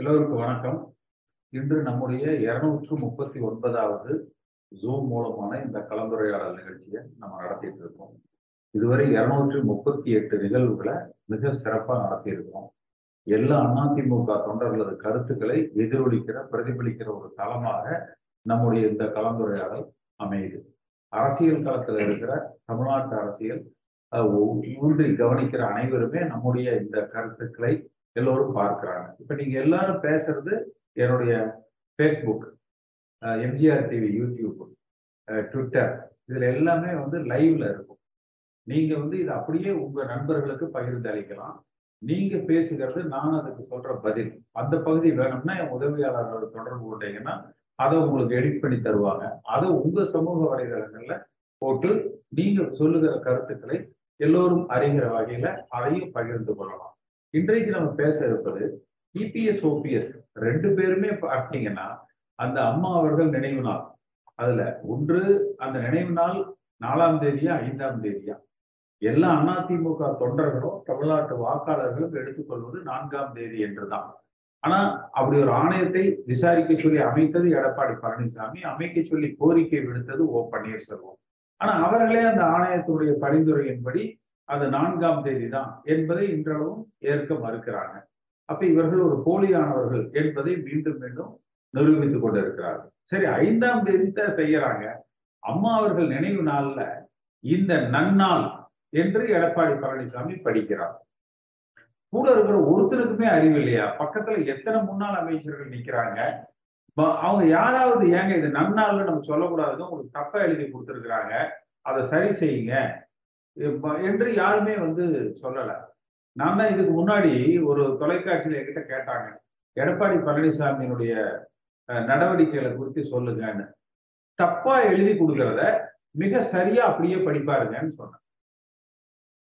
எல்லோருக்கும் வணக்கம். இன்று நம்முடைய இருநூற்று முப்பத்தி ஒன்பதாவது ஜூம் மூலமான இந்த கலந்துரையாடல் நிகழ்ச்சியை நம்ம நடத்திட்டு இருக்கோம். இதுவரை இருநூற்று முப்பத்தி எட்டு நிகழ்வுகளை மிக சிறப்பாக நடத்தியிருக்கோம் எல்லா அதிமுக தொண்டர்களது கருத்துக்களை எதிரொலிக்கிற பிரதிபலிக்கிற ஒரு தளமாக நம்முடைய இந்த கலந்துரையாடல் அமையுது. அரசியல் களத்தில் இருக்கிற தமிழ்நாட்டு அரசியல் ஊன்றி கவனிக்கிற அனைவருமே நம்முடைய இந்த கருத்துக்களை எல்லோரும் பார்க்கிறாங்க. இப்ப நீங்க எல்லாரும் பேசுறது என்னுடைய Facebook MGR TV YouTube Twitter இதுல எல்லாமே வந்து லைவ்ல இருக்கும். நீங்க வந்து இது அப்படியே உங்க நண்பர்களுக்கு பகிர்ந்து அளிக்கலாம். நீங்க பேசுகிறது நான் அதுக்கு சொல்ற பதில். அந்த பகுதி வேணும்னா என் உதவியாளர்களோட தொடர்பு கொண்டீங்கன்னா அதை உங்களுக்கு எடிட் பண்ணி தருவாங்க. அதை உங்க சமூக வலைதளங்கள்ல போட்டு நீங்க சொல்லுகிற கருத்துக்களை எல்லோரும் அறிகிற வகையில அதையும் பகிர்ந்து கொள்ளலாம். இன்றைக்கு நம்ம பேச இருப்பது இபிஎஸ் ஓபிஎஸ் ரெண்டு பேருமே பார்த்தீங்கன்னா அந்த அம்மா அவர்கள் நினைவு நாள். அதுல ஒன்று அந்த நினைவு நாள் நாலாம் தேதியா ஐந்தாம் தேதியா? எல்லா அதிமுக தொண்டர்களும் தமிழ்நாட்டு வாக்காளர்களும் எடுத்துக்கொள்வது நான்காம் தேதி என்றுதான். ஆனா அப்படி ஒரு ஆணையத்தை விசாரிக்க சொல்லி அமைத்தது எடப்பாடி பழனிசாமி அமைக்க சொல்லி கோரிக்கை விடுத்தது ஓ பன்னீர்செல்வம். ஆனா அவர்களே அந்த ஆணையத்துடைய பரிந்துரையின்படி அது நான்காம் தேதி தான் என்பதை இன்றளவும் ஏற்க மறுக்கிறாங்க. அப்ப இவர்கள் ஒரு போலியானவர்கள் என்பதை மீண்டும் மீண்டும் நிரூபித்து கொண்டிருக்கிறார்கள். சரி ஐந்தாம் தேதி தான் செய்யறாங்க. அம்மா அவர்கள் நினைவு நாள்ல இந்த நன்னாள் என்று எடப்பாடி பழனிசாமி படிக்கிறார். கூட இருக்கிற ஒருத்தருக்குமே அறிவு இல்லையா? பக்கத்துல எத்தனை முன்னாள் அமைச்சர்கள் நிக்கிறாங்க? அவங்க யாராவது ஏங்க இது நன்னாள்னு நம்ம சொல்லக்கூடாதுன்னு உங்களுக்கு தப்பா எழுதி கொடுத்துருக்குறாங்க. அதை சரி செய்யுங்க. என்று யாருமே வந்து சொல்லல. நான் தான் இதுக்கு முன்னாடி ஒரு தொலைக்காட்சியில என்கிட்ட கேட்டாங்க. எடப்பாடி பழனிசாமியினுடைய நடவடிக்கைகளை குறித்து சொல்லுங்கன்னு. தப்பா எழுதி கொடுக்கறத மிக சரியா அப்படியே படிப்பாருங்கன்னு சொன்னேன்.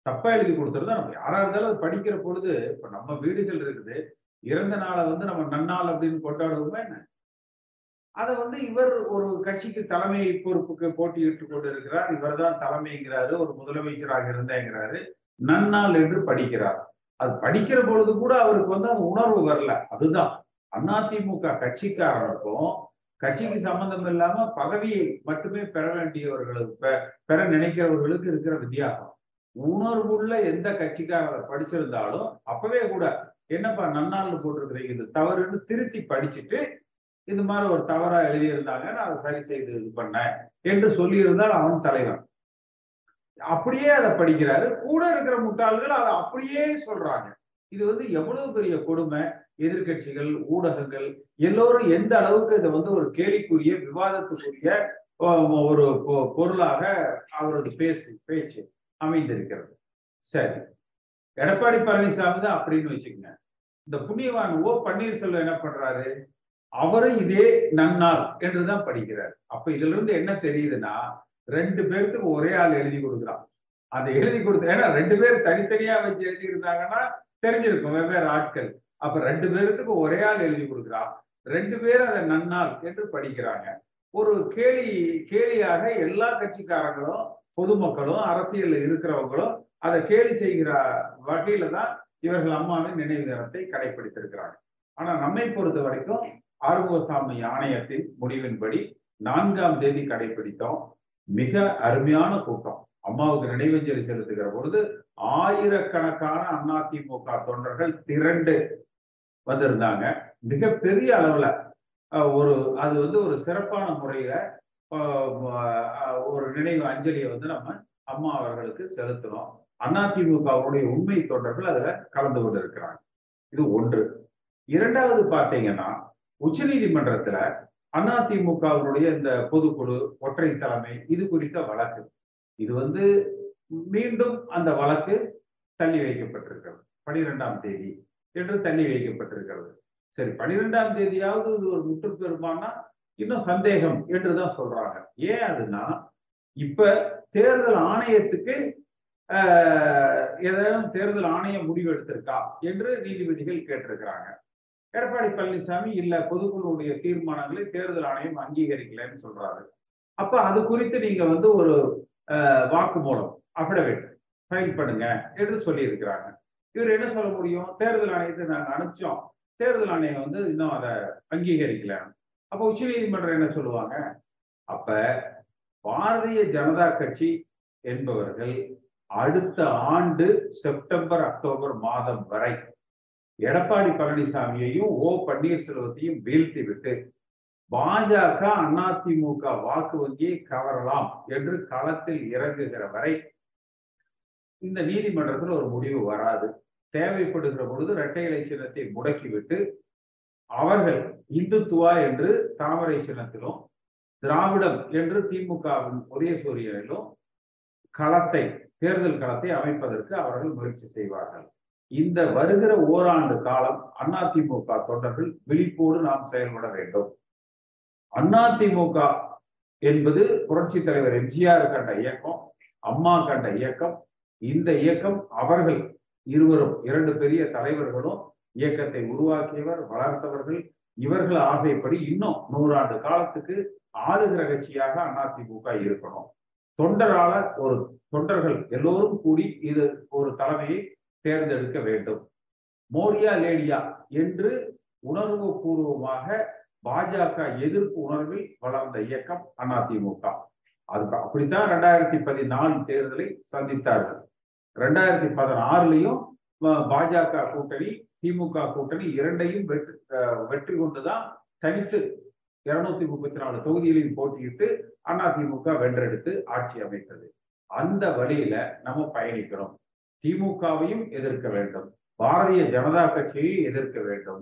தப்பா எழுதி கொடுத்துருந்தா நம்ம யாரா இருந்தாலும் அது படிக்கிற பொழுது இப்ப நம்ம வீடுகள் இருக்குது. இறந்த நாளை வந்து நம்ம நன்னாள் அப்படின்னு கொண்டாடுவோமே என்ன? அதை வந்து இவர் ஒரு கட்சிக்கு தலைமை பொறுப்புக்கு போட்டியிட்டு கொண்டு இருக்கிறார் இவர் தான் தலைமைங்கிறாரு. ஒரு முதலமைச்சராக இருந்தேங்கிறாரு. நன்னாள் என்று படிக்கிறார். அது படிக்கிற பொழுது கூட அவருக்கு வந்து அந்த உணர்வு வரல. அதுதான். அதிமுக கட்சிக்காரருக்கும் கட்சிக்கு சம்பந்தம் இல்லாம பதவியை மட்டுமே பெற வேண்டியவர்களுக்கு பெற நினைக்கிறவர்களுக்கு இருக்கிற வித்தியாசம். உணர்வுள்ள எந்த கட்சிக்காரர் படிச்சிருந்தாலும் அப்பவே கூட என்னப்பா நன்னாள்னு போட்டிருக்கிறீங்க? இது தவறுன்னு திருத்தி படிச்சுட்டு இது மாதிரி ஒரு தவறா எழுதியிருந்தாங்க நான் அதை சரி செய்து இது பண்ணேன் என்று சொல்லியிருந்தால் அவன் தலைவன். அப்படியே அதை படிக்கிறாரு. கூட இருக்கிற முட்டாள்கள் அதை அப்படியே சொல்றாங்க. இது வந்து எவ்வளவு பெரிய கொடுமை. எதிர்கட்சிகள் ஊடகங்கள் எல்லோரும் எந்த அளவுக்கு இதை வந்து ஒரு கேலிக்குரிய விவாதத்துக்குரிய ஒரு பொருளாக அவரது பேசு பேச்சு அமைந்திருக்கிறது. சரி. எடப்பாடி பழனிசாமி தான் அப்படின்னு வச்சுக்கோங்க. இந்த புண்ணியவான் ஓ பன்னீர்செல்வம் என்ன பண்றாரு? அவரும் இதே நன்னார் என்றுதான் படிக்கிறார். அப்ப இதுல இருந்து என்ன தெரியுதுன்னா ரெண்டு பேருக்கு ஒரே ஆள் எழுதி கொடுக்குறான். அந்த எழுதி கொடுத்த ஏன்னா ரெண்டு பேர் தனித்தனியா வச்சு எழுதி இருந்தாங்கன்னா தெரிஞ்சிருக்கும் வெவ்வேறு ஆட்கள். அப்ப ரெண்டு பேருக்கு ஒரே ஆள் எழுதி கொடுக்குறான். ரெண்டு பேர் அதை நன்னாள் என்று படிக்கிறாங்க. ஒரு கேலி கேலியாக எல்லா கட்சிக்காரங்களும் பொதுமக்களும் அரசியல் இருக்கிறவங்களும் அதை கேலி செய்கிற வகையில தான் இவர்கள் அம்மாவின் நினைவு தினத்தை கடைபிடித்திருக்கிறாங்க ஆனா நம்மை பொறுத்த வரைக்கும் ஆறுகோசாமி ஆணையத்தின் முடிவின்படி நான்காம் தேதி கடைபிடித்தோம். மிக அருமையான கூட்டம். அம்மாவுக்கு நினைவஞ்சலி செலுத்துகிற பொழுது ஆயிரக்கணக்கான அதிமுக தொண்டர்கள் திரண்டு வந்திருந்தாங்க. மிகப்பெரிய அளவில் அளவுல ஒரு அது வந்து ஒரு சிறப்பான முறையில ஒரு நினைவு அஞ்சலியை வந்து நம்ம அம்மா அவர்களுக்கு செலுத்துறோம். அதிமுகவுடைய உண்மை தொண்டர்கள் அதுல கலந்து கொண்டு இருக்கிறாங்க. இது ஒன்று. இரண்டாவது பார்த்தீங்கன்னா உச்ச நீதிமன்றத்துல அதிமுகவினுடைய இந்த பொதுக்குழு ஒற்றை தலைமை இது குறித்த வழக்கு. இது வந்து மீண்டும் அந்த வழக்கு தள்ளி வைக்கப்பட்டிருக்கிறது. பனிரெண்டாம் தேதி என்று தள்ளி வைக்கப்பட்டிருக்கிறது. சரி பனிரெண்டாம் தேதியாவது இது ஒரு முற்று பெறுமானா இன்னும் சந்தேகம் என்றுதான் சொல்றாங்க. ஏன் அதுனா இப்ப தேர்தல் ஆணையத்துக்கு ஏதேனும் தேர்தல் ஆணையம் முடிவெடுத்திருக்கா என்று நீதிபதிகள் கேட்டிருக்கிறாங்க. எடப்பாடி பழனிசாமி இல்ல பொதுக்குழுடைய தீர்மானங்களை தேர்தல் ஆணையம் அங்கீகரிக்கலன்னு சொல்றாரு. அப்ப அது குறித்து நீங்க வந்து ஒரு வாக்குமூலம் அஃபிடவிட் ஃபைல் பண்ணுங்க என்று சொல்லி இருக்கிறாங்க இவர் என்ன சொல்ல முடியும்? தேர்தல் ஆணையத்தை நாங்க அனுப்பிச்சோம். தேர்தல் ஆணையம் வந்து இன்னும் அதை அங்கீகரிக்கல. அப்ப உச்ச நீதிமன்றம் என்ன சொல்லுவாங்க? அப்ப பாரதிய ஜனதா கட்சி என்பவர்கள் அடுத்த ஆண்டு செப்டம்பர் அக்டோபர் மாதம் வரை எடப்பாடி பழனிசாமியையும் ஓ பன்னீர்செல்வத்தையும் வீழ்த்தி விட்டு பாஜக அதிமுக வாக்கு வங்கியை கவரலாம் என்று களத்தில் இறங்குகிற வரை இந்த நீதிமன்றத்தில் ஒரு முடிவு வராது. தேவைப்படுகிற பொழுது இரட்டை இலை சின்னத்தை முடக்கிவிட்டு அவர்கள் இந்துத்துவா என்று தாமரை சின்னத்திலும் திராவிடம் என்று திமுகவின் உதயசூரியனிலும் களத்தை தேர்தல் களத்தை அமைப்பதற்கு அவர்கள் முயற்சி செய்வார்கள். இந்த வருகிற ஓராண்டு காலம் அதிமுக தொண்டர்கள் விழிப்போடு நாம் செயல்பட வேண்டும். அதிமுக என்பது புரட்சி தலைவர் எம்ஜிஆர் கண்ட இயக்கம் அம்மா கண்ட இயக்கம். இந்த இயக்கம் அவர்கள் இருவரும் இரண்டு பெரிய தலைவர்களும் இயக்கத்தை உருவாக்கியவர் வளர்த்தவர்கள். இவர்கள் ஆசைப்படி இன்னும் நூறாண்டு காலத்துக்கு ஆளுகிற கட்சியாக அதிமுக இருக்கணும். தொண்டரால ஒரு தொண்டர்கள் எல்லோரும் கூடி இது ஒரு தலைமையை தேர்ந்தெடுக்க வேண்டும். மோடியா லேடியா என்று உணர்வு பூர்வமாக பாஜக எதிர்ப்பு உணர்வில் வளர்ந்த இயக்கம் அதிமுக. அது அப்படித்தான் ரெண்டாயிரத்தி பதினாலு தேர்தலை சந்தித்தார்கள். ரெண்டாயிரத்தி பதினாறுலையும் பாஜக கூட்டணி திமுக கூட்டணி இரண்டையும் வெற்றி வெற்றி கொண்டுதான் தனித்து இருநூத்தி முப்பத்தி நாலு தொகுதிகளையும் போட்டியிட்டு அதிமுக வென்றெடுத்து ஆட்சி அமைத்தது. அந்த வழியில நம்ம பயணிக்கிறோம். திமுகவையும் எதிர்க்க வேண்டும். பாரதிய ஜனதா கட்சியை எதிர்க்க வேண்டும்.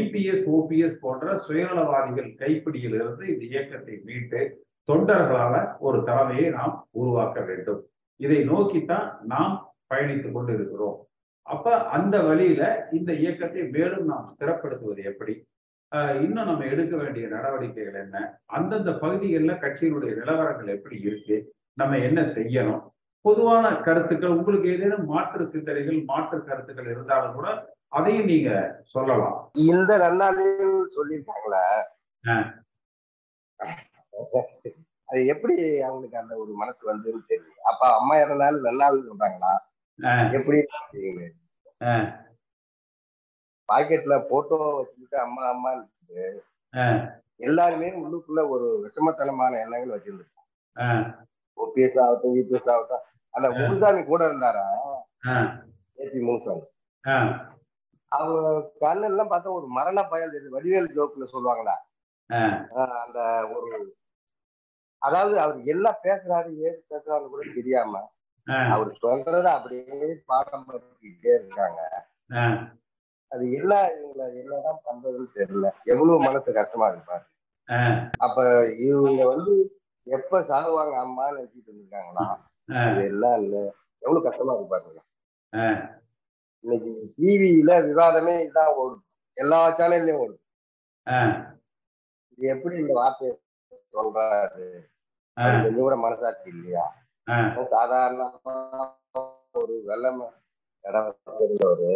இபிஎஸ் ஓபிஎஸ் போன்ற சுயநலவாதிகள் கைப்பிடியில் இருந்து இந்த இயக்கத்தை மீட்டு தொண்டர்களால ஒரு தலைமையை நாம் உருவாக்க வேண்டும். இதை நோக்கித்தான் நாம் பயணித்துக் கொண்டு இருக்கிறோம் அப்ப அந்த வழியில இந்த இயக்கத்தை மேலும் நாம் ஸ்திரப்படுத்துவது எப்படி? இன்னும் நம்ம எடுக்க வேண்டிய நடவடிக்கைகள் என்ன? அந்தந்த பகுதிகளில் கட்சியினுடைய நிலவரங்கள் எப்படி இருக்கு? நம்ம என்ன செய்யணும்? பொதுவான கருத்துக்கள் உங்களுக்கு ஏதேனும் மாற்று சிந்தனைகள் மாற்று கருத்துக்கள் இருந்தாலும் கூட அதையும் நீங்க சொல்லலாம். இந்த நன்னாளில் சொல்லியிருக்காங்களா. அது எப்படி அவங்களுக்கு அந்த ஒரு மனசு வந்துன்னு தெரியும் அப்ப அம்மா இறந்தாலும் நன்னாள் சொல்றாங்களா? எப்படி பாக்கெட்ல போட்டோ வச்சுக்கிட்டு அம்மா அம்மா எல்லாருமே உள்ளுக்குள்ள ஒரு விஷமத்தனமான எண்ணங்கள் வச்சிருந்துருக்காங்க. ஓபிஎஸ் ஆகட்டும் யூபிஎஸ் ஆகட்டும் அந்த முனுசாமி கூட இருந்தாரா? ஏபி முனுசாமி அவங்க கண்ணெல்லாம் பார்த்தா ஒரு மரண பயல் வடிவேல் ஜோக்குல சொல்லுவாங்களா? அந்த ஒரு அதாவது அவர் என்ன பேசுறாரு ஏது பேசுறாருன்னு கூட தெரியாம அவர் சொல்றத அப்படியே பாடம் பண்ணிக்கிட்டே இருக்காங்க. அது என்ன இவங்களை என்னதான் பண்றதுன்னு தெரியல. எவ்வளவு மனசு கஷ்டமா இருப்பாரு அப்ப இவங்க வந்து எப்ப சாகுவாங்க அம்மான்னு நினைச்சிட்டு இருந்திருக்காங்களா? அது எல்லாம் இல்ல. எவ்வளவு கஷ்டமா இருப்பாருங்க இன்னைக்கு டிவியில விவாதமே இதான் ஓடும் எல்லா சேனல்லையும் ஓடும் இது எப்படி இந்த வார்த்தையை சொல்றாரு? கொஞ்சம் கூட மனசாட்சி இல்லையா? சாதாரணமா ஒரு வெள்ளம் இருந்தவரு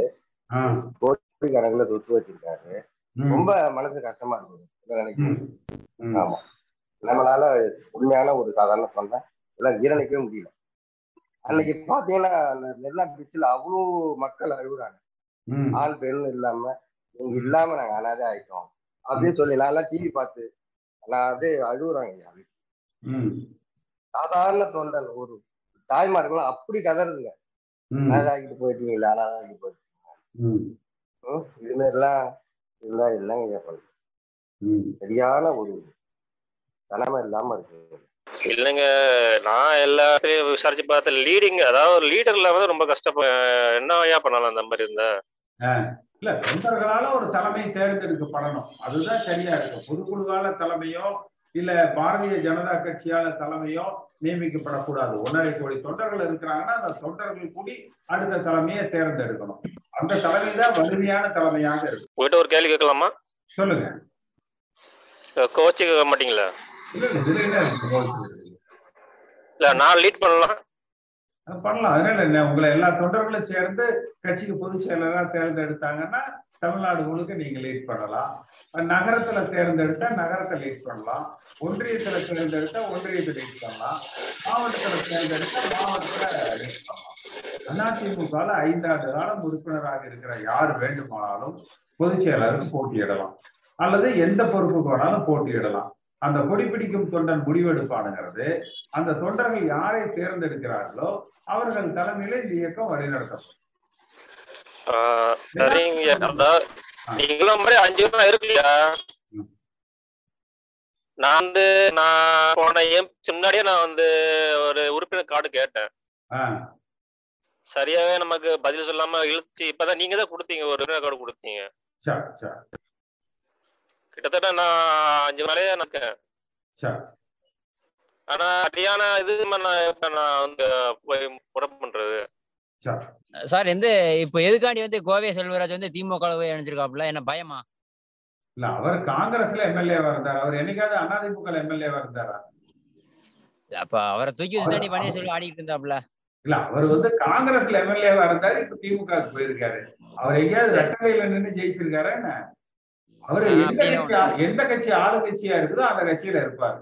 கோடி கணக்குல சொத்து வச்சிருக்காரு. ரொம்ப மனசு கஷ்டமா இருக்குது. நினைக்கிறேன் ஆமா. நம்மளால உண்மையான ஒரு சாதாரண சொன்ன எல்லாம் ஜீரணிக்கவே முடியல. அன்னைக்கு பாத்தீங்கன்னா நெல்லா பீச்சில் அவ்வளோ மக்கள் அழுகுறாங்க. ஆண் பெண் இல்லாம நீங்க இல்லாம நாங்க அனாதே ஆயிட்டோம். அப்படின்னு சொல்லி நான் டிவி பார்த்து நான் அப்படியே அழுகுறாங்க சாதாரண தொண்டன் ஒரு தாய்மார்கள்லாம் அப்படி கதறுங்க அனாதாக்கிட்டு போயிட்டீங்களா அனாதாக்கிட்டு போயிட்டீங்க இது மாதிரிலாம் இருந்தா இல்லைங்க சரியான ஒரு தனமை இல்லாம இருக்கு. இல்லைங்க நான் எல்லாத்தையும் விசாரிச்சு பார்த்தேன். லீடிங் அதாவது லீடர்ல வந்து ரொம்ப கஷ்டப்ப என்ன ஏன் பண்ணலாம் அந்த மாதிரி இருந்தா? இல்ல தொண்டர்களால ஒரு தலைமை தேர்ந்தெடுக்கப்படணும். அதுதான் சரியா இருக்கு. பொதுக்குழுவால தலைமையோ இல்ல பாரதிய ஜனதா கட்சியால தலைமையோ நியமிக்கப்படக்கூடாது. ஒன்றரை கோடி தொண்டர்கள் இருக்கிறாங்கன்னா அந்த தொண்டர்கள் கூடி அடுத்த தலைமையை தேர்ந்தெடுக்கணும். அந்த தலைமை தான் வலிமையான தலைமையாக இருக்கு. உங்ககிட்ட ஒரு கேள்வி கேட்கலாமா? சொல்லுங்க. கோச்சிக்க மாட்டீங்களா? இல்ல நான் லீட் பண்ணலாம். பண்ணலாம். அதனால என்ன உங்களை எல்லா தொண்டர்களும் சேர்ந்து கட்சிக்கு பொதுச் செயலராக தேர்ந்தெடுத்தாங்கன்னா தமிழ்நாடு முழுக்க நீங்க லீட் பண்ணலாம். நகரத்துல தேர்ந்தெடுத்தா நகரத்தை லீட் பண்ணலாம். ஒன்றியத்துல தேர்ந்தெடுத்தா ஒன்றியத்தை லீட் பண்ணலாம். மாவட்டத்துல தேர்ந்தெடுத்தா மாவட்டத்துல லீட் பண்ணலாம். அதிமுகவில் ஐந்தாண்டு காலம் உறுப்பினராக இருக்கிற யார் வேண்டுமானாலும் பொதுச் செயலாளருக்கு போட்டியிடலாம். அல்லது எந்த பொறுப்புக்கு வேணாலும் போட்டியிடலாம். அந்த கொடி பிடிக்கும் தொண்டன் முடிவெடுப்பானுங்கிறது அந்த தொண்டர்கள் யாரை தேர்ந்தெடுக்கிறார்களோ அவர்கள் தலைமையில இந்த இயக்கம் வழிநடத்தப்படும். நான் வந்து நான் போன முன்னாடியே நான் வந்து ஒரு உறுப்பினர் கார்டு கேட்டேன். சரியாவே நமக்கு பதில் சொல்லாம இழுத்து இப்பதான் நீங்க தான் கொடுத்தீங்க ஒரு கார்டு கொடுத்தீங்க. கிட்டத்தட்ட நான் அஞ்சு நாளே எனக்கு சரி ஆனா சரியான இது நான் வந்து போய் உடம்பு பண்றது. சரி சார் எந்த இப்ப எதுக்காண்டி வந்து கோவை செல்வராஜ் வந்து திமுக இணைஞ்சிருக்காப்புல என்ன பயமா? இல்ல அவர் காங்கிரஸ்ல எம்எல்ஏவா இருந்தார்? அவர் என்னைக்காவது அதிமுக எம்எல்ஏவா இருந்தாரா? அப்ப அவரை தூக்கி வச்சு தாண்டி பன்னீர்செல்வம் ஆடிட்டு இருந்தாப்புல. இல்ல அவர் வந்து காங்கிரஸ்ல எம்எல்ஏவா இருந்தாரு இப்ப திமுக போயிருக்காரு. அவர் எங்கேயாவது ரெட்டலையில நின்று ஜெயிச்சிருக்காரு என்ன? அவரு எந்த கட்சி ஆளுங்கட்சியா இருக்குதோ அந்த கட்சியில இருப்பாரு.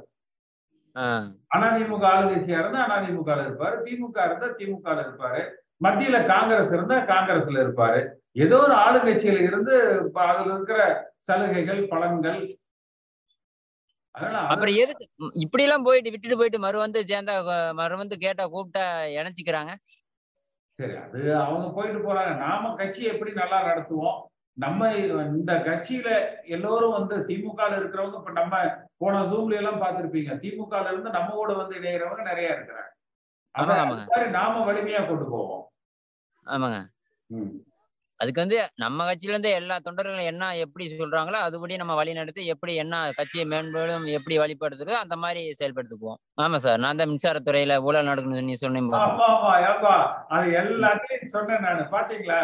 அதிமுக ஆளுங்கட்சியா இருந்தா அதிமுக இருப்பாரு திமுக இருந்தா திமுக இருப்பாரு மத்தியில காங்கிரஸ் இருந்தா காங்கிரஸ்ல இருப்பாரு. ஏதோ ஒரு ஆளுங்கட்சியில இருந்து இப்ப அதுல இருக்கிற சலுகைகள் பலன்கள். அப்புறம் எதுக்கு? இப்படி எல்லாம் போயிட்டு விட்டுட்டு போயிட்டு மறு வந்து சேர்ந்தா மறு வந்து கேட்டா கூப்பிட்டா இணைச்சிக்கிறாங்க. சரி அது அவங்க போயிட்டு போறாங்க. நாம கட்சி எப்படி நல்லா நடத்துவோம்? நம்ம இந்த கட்சியில எல்லோரும் வந்து திமுக இருக்கிறவங்க இப்ப நம்ம போன ஜூம்ல எல்லாம் பார்த்திருப்பீங்க. திமுக இருந்து நம்ம கூட வந்து இணைகிறவங்க நிறைய இருக்கிறாங்க. நாம வலிமையா கொண்டு போவோம். ஆமாங்க. அதுக்கு வந்து நம்ம கட்சியில இருந்து எல்லா தொண்டர்களும் என்ன எப்படி சொல்றாங்களோ அதுபடி நம்ம வழி நடத்தி எப்படி என்ன கட்சியை மேம்படும் எப்படி வழிபடுத்துறதோ அந்த மாதிரி செயல்படுத்துக்குவோம். ஆமா சார் நான் தான் மின்சாரத்துறையில ஊழல் நடக்கணும்னு நீ ஏப்பா அது எல்லாத்தையும் சொன்னேன் நானு. பாத்தீங்களா?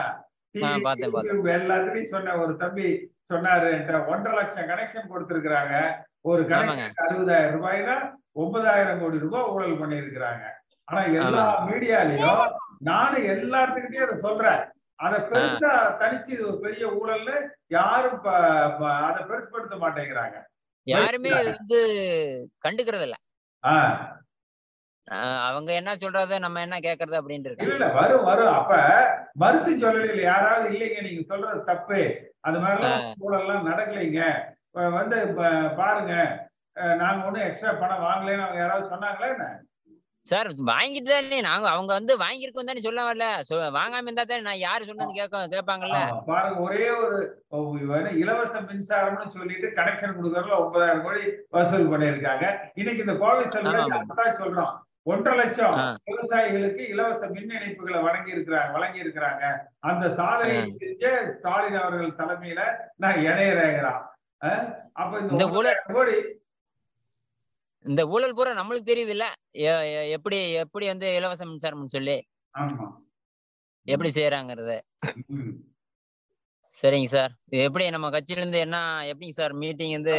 எல்லாத்துலயும் சொன்னேன் ஒரு தம்பி சொன்னாரு ஒன்றரை லட்சம் கனெக்ஷன் கொடுத்திருக்கிறாங்க. ஒரு. கனெக்ஷன் அறுபதாயிரம் ரூபாய்னா ஒன்பதாயிரம் கோடி ரூபாய் ஊழல் பண்ணியிருக்கிறாங்க. ஆனா எல்லா மீடியாலயும் நானும் எல்லாத்துக்கிட்டையும் அதை சொல்றேன். அதை பெருசா தனிச்சு பெரிய ஊழல்னு யாரும் அதை பெருசுப்படுத்த மாட்டேங்கிறாங்க. யாருமே வந்து கண்டுக்கிறது இல்ல அவங்க என்ன சொல்றத நம்ம என்ன கேக்குறது அப்படின்ட்டு இல்ல இருக்காங்க இல்ல வரும் வரும். அப்ப மறுத்து சொல்லல யாராவது இல்லைங்க நீங்க சொல்றது தப்பு. அது மாதிரிலாம் ஊழல்லாம் நடக்கலைங்க. வந்து பாருங்க நாங்க ஒண்ணும் எக்ஸ்ட்ரா பணம் வாங்கலைன்னு அவங்க யாராவது சொன்னாங்களா என்ன? சார் வாங்கிட்டு தானே நாங்க அவங்க வந்து வாங்கியிருக்கோம் தானே சொல்ல வரல. வாங்காம இருந்தா தானே நான் யாரு சொன்னது கேட்க கேட்பாங்கல்ல? பாருங்க ஒரே ஒரு இலவச மின்சாரம்னு சொல்லிட்டு கனெக்ஷன் கொடுக்கறதுல ஒன்பதாயிரம் கோடி வசூல் பண்ணியிருக்காங்க. இன்னைக்கு இந்த கோவை சொல்றோம். ஒன்றரை லட்சம். விவசாயிகளுக்கு இலவச மின் இணைப்புகளை வழங்கி இருக்கிறாங்க வழங்கி இருக்கிறாங்க அந்த சாதனையை செஞ்ச ஸ்டாலின் அவர்கள் தலைமையில நான் இணையறேங்கிறான். அப்ப இந்த கோடி இந்த ஊழல் பூரா நம்மளுக்கு தெரியுது இல்ல எப்படி எப்படி வந்து இலவச மின்சாரம்னு சொல்லி. எப்படி செய்யறாங்கிறது. சரிங்க சார். எப்படி நம்ம கட்சியில இருந்து என்ன எப்படிங்க சார் மீட்டிங் வந்து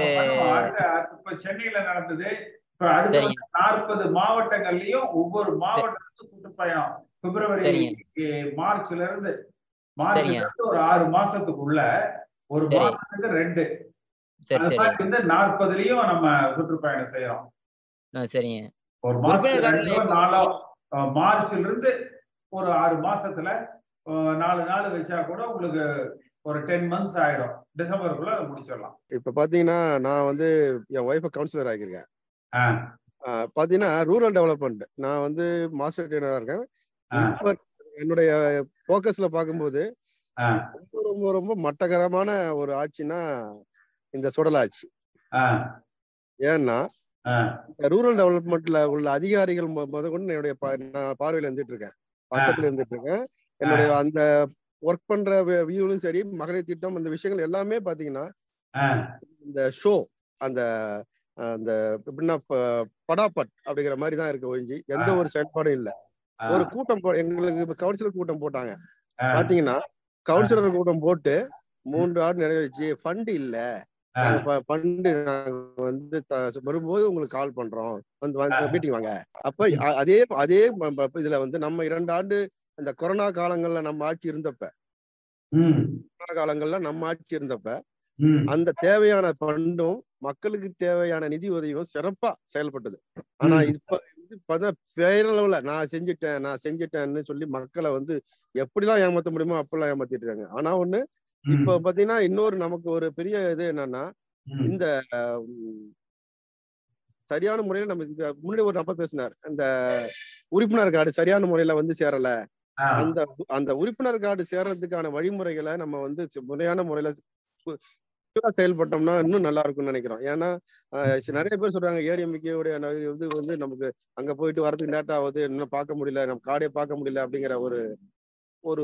இப்ப சென்னையில நடந்தது. இப்ப அடுத்த. நாற்பது மாவட்டங்கள்லயும் ஒவ்வொரு மாவட்டத்துக்கும் சுற்றுப்பயணம் பிப்ரவரி. மார்ச்ல இருந்து மார்ச்ல. இருந்து ஒரு ஆறு மாசத்துக்குள்ள ஒரு. மாசத்துக்கு ரெண்டு வந்து நாற்பதுலயும் நம்ம சுற்றுப்பயணம் செய்யறோம் சரிங்க ஒரு நாளோ அஹ், மார்ச்ல இருந்து ஒரு ஆறு மாசத்துல நாலு நாள் வச்சா கூட உங்களுக்கு ஒரு டென் மந்த்ஸ் ஆயிடும் டிசம்பருக்குள்ள அதை முடிச்சிடலாம் இப்ப பாத்தீங்கன்னா நான் வந்து என் ஒய்ஃபை கவுன்சிலர் ஆகியிருக்கேன் ஆ. ஆஹ் பாத்தீங்கன்னா ரூரல் டெவலப்மெண்ட் நான் வந்து மாஸ்டர் ட்ரெயினரா இருக்கேன். இப்ப என்னுடைய போக்கஸ்ல பார்க்கும்போது ஆ. ரொம்ப ரொம்ப ரொம்ப மட்டகரமான ஒரு ஆட்சினா இந்த சுடல ஆட்சி. ஆ, ஏன்னா ரூரல் டெவலப்மெண்ட்ல உள்ள அதிகாரிகள் முத கொண்டு என்னுடைய நான் பார்வையில இருந்துட்டு இருக்கேன். பக்கத்துல இருந்துட்டு இருக்கேன். என்னுடைய அந்த ஒர்க் பண்ற வியூலும் சரி மகளிர் திட்டம் அந்த விஷயங்கள் எல்லாமே பாத்தீங்கன்னா. இந்த ஷோ அந்த அந்த எப்படின்னா படாபட் அப்படிங்கிற மாதிரி தான் இருக்கு ஒழிஞ்சு எந்த ஒரு செயல்பாடும் இல்ல. ஒரு கூட்டம் போ- எங்களுக்கு கவுன்சிலர் கூட்டம் போட்டாங்க. பாத்தீங்கன்னா கவுன்சிலர் கூட்டம் போட்டு மூன்று ஆண்டு நிறைவேறிச்சு ஃபண்ட் இல்ல. ஃபண்டு நாங்க வந்து வரும்போது உங்களுக்கு கால் பண்றோம். வந்து மீட்டிங் வாங்க. அப்ப அதே அதே இதுல வந்து நம்ம இரண்டு ஆண்டு அந்த கொரோனா காலங்கள்ல நம்ம ஆட்சி இருந்தப்ப கொரோனா காலங்கள்ல நம்ம ஆட்சி இருந்தப்ப. அந்த தேவையான ஃபண்டும் மக்களுக்கு தேவையான நிதி உதவியும் சிறப்பா செயல்பட்டது. ஆனா. இப்ப வந்து இப்பதான் பேரளவுல நான் செஞ்சுட்டேன் நான் செஞ்சுட்டேன்னு சொல்லி மக்களை வந்து எப்படிலாம் ஏமாத்த முடியுமோ அப்படிலாம் ஏமாத்திட்டு இருக்காங்க ஆனா ஒண்ணு இப்போ பாத்தீங்கன்னா இன்னொரு நமக்கு ஒரு பெரிய இது என்னன்னா இந்த சரியான முறையில நம்ம முன்னாடி ஒரு நபர் பேசினார். அந்த உறுப்பினர் கார்டு சரியான முறையில வந்து சேரல. அந்த அந்த உறுப்பினர் கார்டு சேர்றதுக்கான வழிமுறைகளை நம்ம வந்து முறையான முறையில செயல்பட்டோம்னா இன்னும் நல்லா இருக்கும்னு நினைக்கிறோம். ஏன்னா நிறைய பேர் சொல்றாங்க ஏடிஎம்கே உடைய ந- இது வந்து நமக்கு அங்க போயிட்டு வரதுக்கு லேட் ஆகுது இன்னும் பார்க்க முடியல நம்ம கார்டே பார்க்க முடியல அப்படிங்கிற ஒரு ஒரு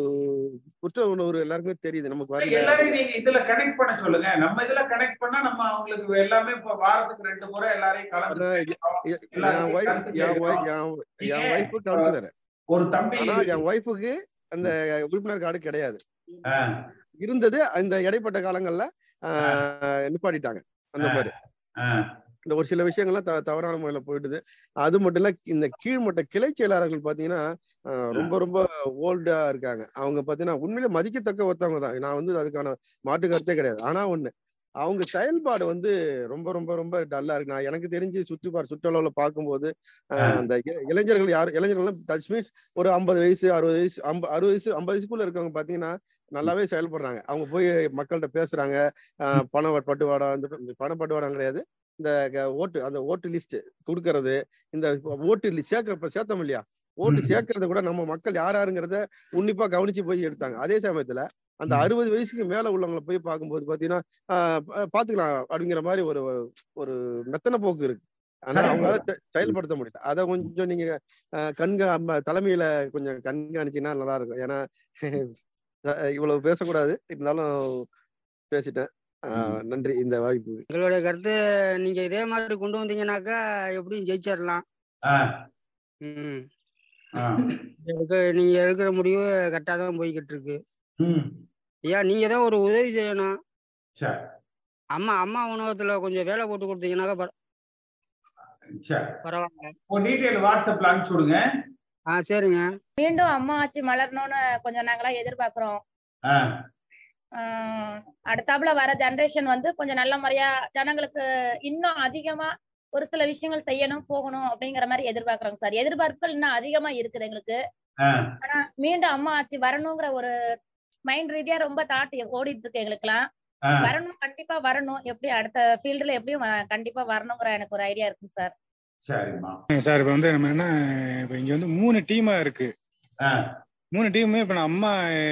குற்ற உணர்வு எல்லாருக்குமே தெரியுது நமக்கு வரல எல்லாரையும் நீங்க இதுல கனெக்ட் பண்ண சொல்லுங்க. நம்ம இதுல கனெக்ட் பண்ணா நம்ம அவங்களுக்கு எல்லாமே இப்ப வாரத்துக்கு ரெண்டு முறை எல்லாரையும் கலந்து ஒரு தம்பி என் ஒய்ஃபுக்கு அந்த உறுப்பினர் கார்டு கிடையாது. இருந்தது அந்த இடைப்பட்ட காலங்கள்ல நிப்பாட்டிட்டாங்க. அந்த மாதிரி. இந்த ஒரு சில விஷயங்கள்லாம் த தவறான முறையில போயிடுது அது மட்டும் இல்ல இந்த கீழ்மட்ட கிளை செயலாளர்கள் பாத்தீங்கன்னா ரொம்ப ரொம்ப ஓல்டா இருக்காங்க. அவங்க பாத்தீங்கன்னா உண்மையிலே மதிக்கத்தக்க ஒருத்தவங்க தான். நான் வந்து அதுக்கான மாற்று கருத்தே கிடையாது. ஆனா ஒண்ணு அவங்க செயல்பாடு வந்து ரொம்ப ரொம்ப ரொம்ப டல்லா இருக்கு. நான் எனக்கு தெரிஞ்சு சுற்றி பார் சுற்றளவுல பார்க்கும்போது அந்த இளைஞர்கள் யார் இளைஞர்கள் தட்ஸ் மீன்ஸ் ஒரு ஐம்பது வயசு அறுபது வயசு அறுபது வயசு ஐம்பது வயசுக்குள்ள இருக்கவங்க பாத்தீங்கன்னா நல்லாவே செயல்படுறாங்க. அவங்க போய் மக்கள்கிட்ட பேசுறாங்க. ஆஹ் பண பட்டுவாடா இந்த பண பட்டுவாடம் கிடையாது. இந்த ஓட்டு அந்த ஓட்டு லிஸ்ட் கொடுக்கறது இந்த ஓட்டு list சேர்க்க சேர்த்தோம் இல்லையா? ஓட்டு. சேர்க்கறது கூட நம்ம மக்கள் யார் யாருங்கிறத உன்னிப்பா கவனிச்சு போய் எடுத்தாங்க. அதே சமயத்துல அந்த. அறுபது வயசுக்கு மேல உள்ளவங்களை போய் பார்க்கும்போது பாத்தீங்கன்னா பாத்துக்கலாம் அப்படிங்கிற மாதிரி ஒரு ஒரு மெத்தன போக்கு இருக்கு. ஆனா. அவங்களால செயல்படுத்த முடியல. அதை கொஞ்சம் நீங்க கண்கா தலைமையில கொஞ்சம் கண்காணிச்சீங்கன்னா நல்லா இருக்கும். ஏன்னா இவ்வளவு பேசக்கூடாது. இருந்தாலும் பேசிட்டேன். நன்றி. இந்த வாய்ப்பு. எங்களுடைய கருத்து நீங்க இதே மாதிரி கொண்டு வந்தீங்கன்னாக்கா எப்படியும் ஜெயிச்சிடலாம் நீங்க எடுக்கிற முடிவு கரெக்டாக தான் போய்கிட்டு இருக்கு ஐயா நீங்க தான் ஒரு உதவி செய்யணும். சரி அம்மா அம்மா உணவகத்துல கொஞ்சம் வேலை போட்டு கொடுத்தீங்கன்னாக்கா பரவாயில்ல. வாட்ஸ்அப்ல அனுப்பிச்சு விடுங்க. ஆ சரிங்க. மீண்டும் அம்மா ஆட்சி மலரணும்னு கொஞ்சம் நாங்களாம் எதிர்பார்க்கிறோம். அடுத்தாப்புல வர ஜெனரேஷன் வந்து கொஞ்சம் நல்ல முறையா ஜனங்களுக்கு இன்னும் அதிகமா ஒரு சில விஷயங்கள் செய்யணும் போகணும் அப்படிங்கிற மாதிரி எதிர்பார்க்கிறோங்க சார். எதிர்பார்ப்புகள் இன்னும் அதிகமா இருக்குது எங்களுக்கு. ஆனா மீண்டும் அம்மா ஆட்சி வரணுங்கிற ஒரு மைண்ட் ரீதியா ரொம்ப தாட் ஓடிட்டு இருக்கு எங்களுக்குலாம் ஆ. வரணும் கண்டிப்பா வரணும். எப்படி அடுத்த ஃபீல்டுல எப்படியும் கண்டிப்பா வரணுங்கிற எனக்கு ஒரு ஐடியா இருக்குங்க சார். சரிம்மா. சார் இப்போ வந்து நம்ம என்ன இப்போ இங்க வந்து மூணு டீமா இருக்கு. மூணு டீமுமே இப்போ நான் அம்மா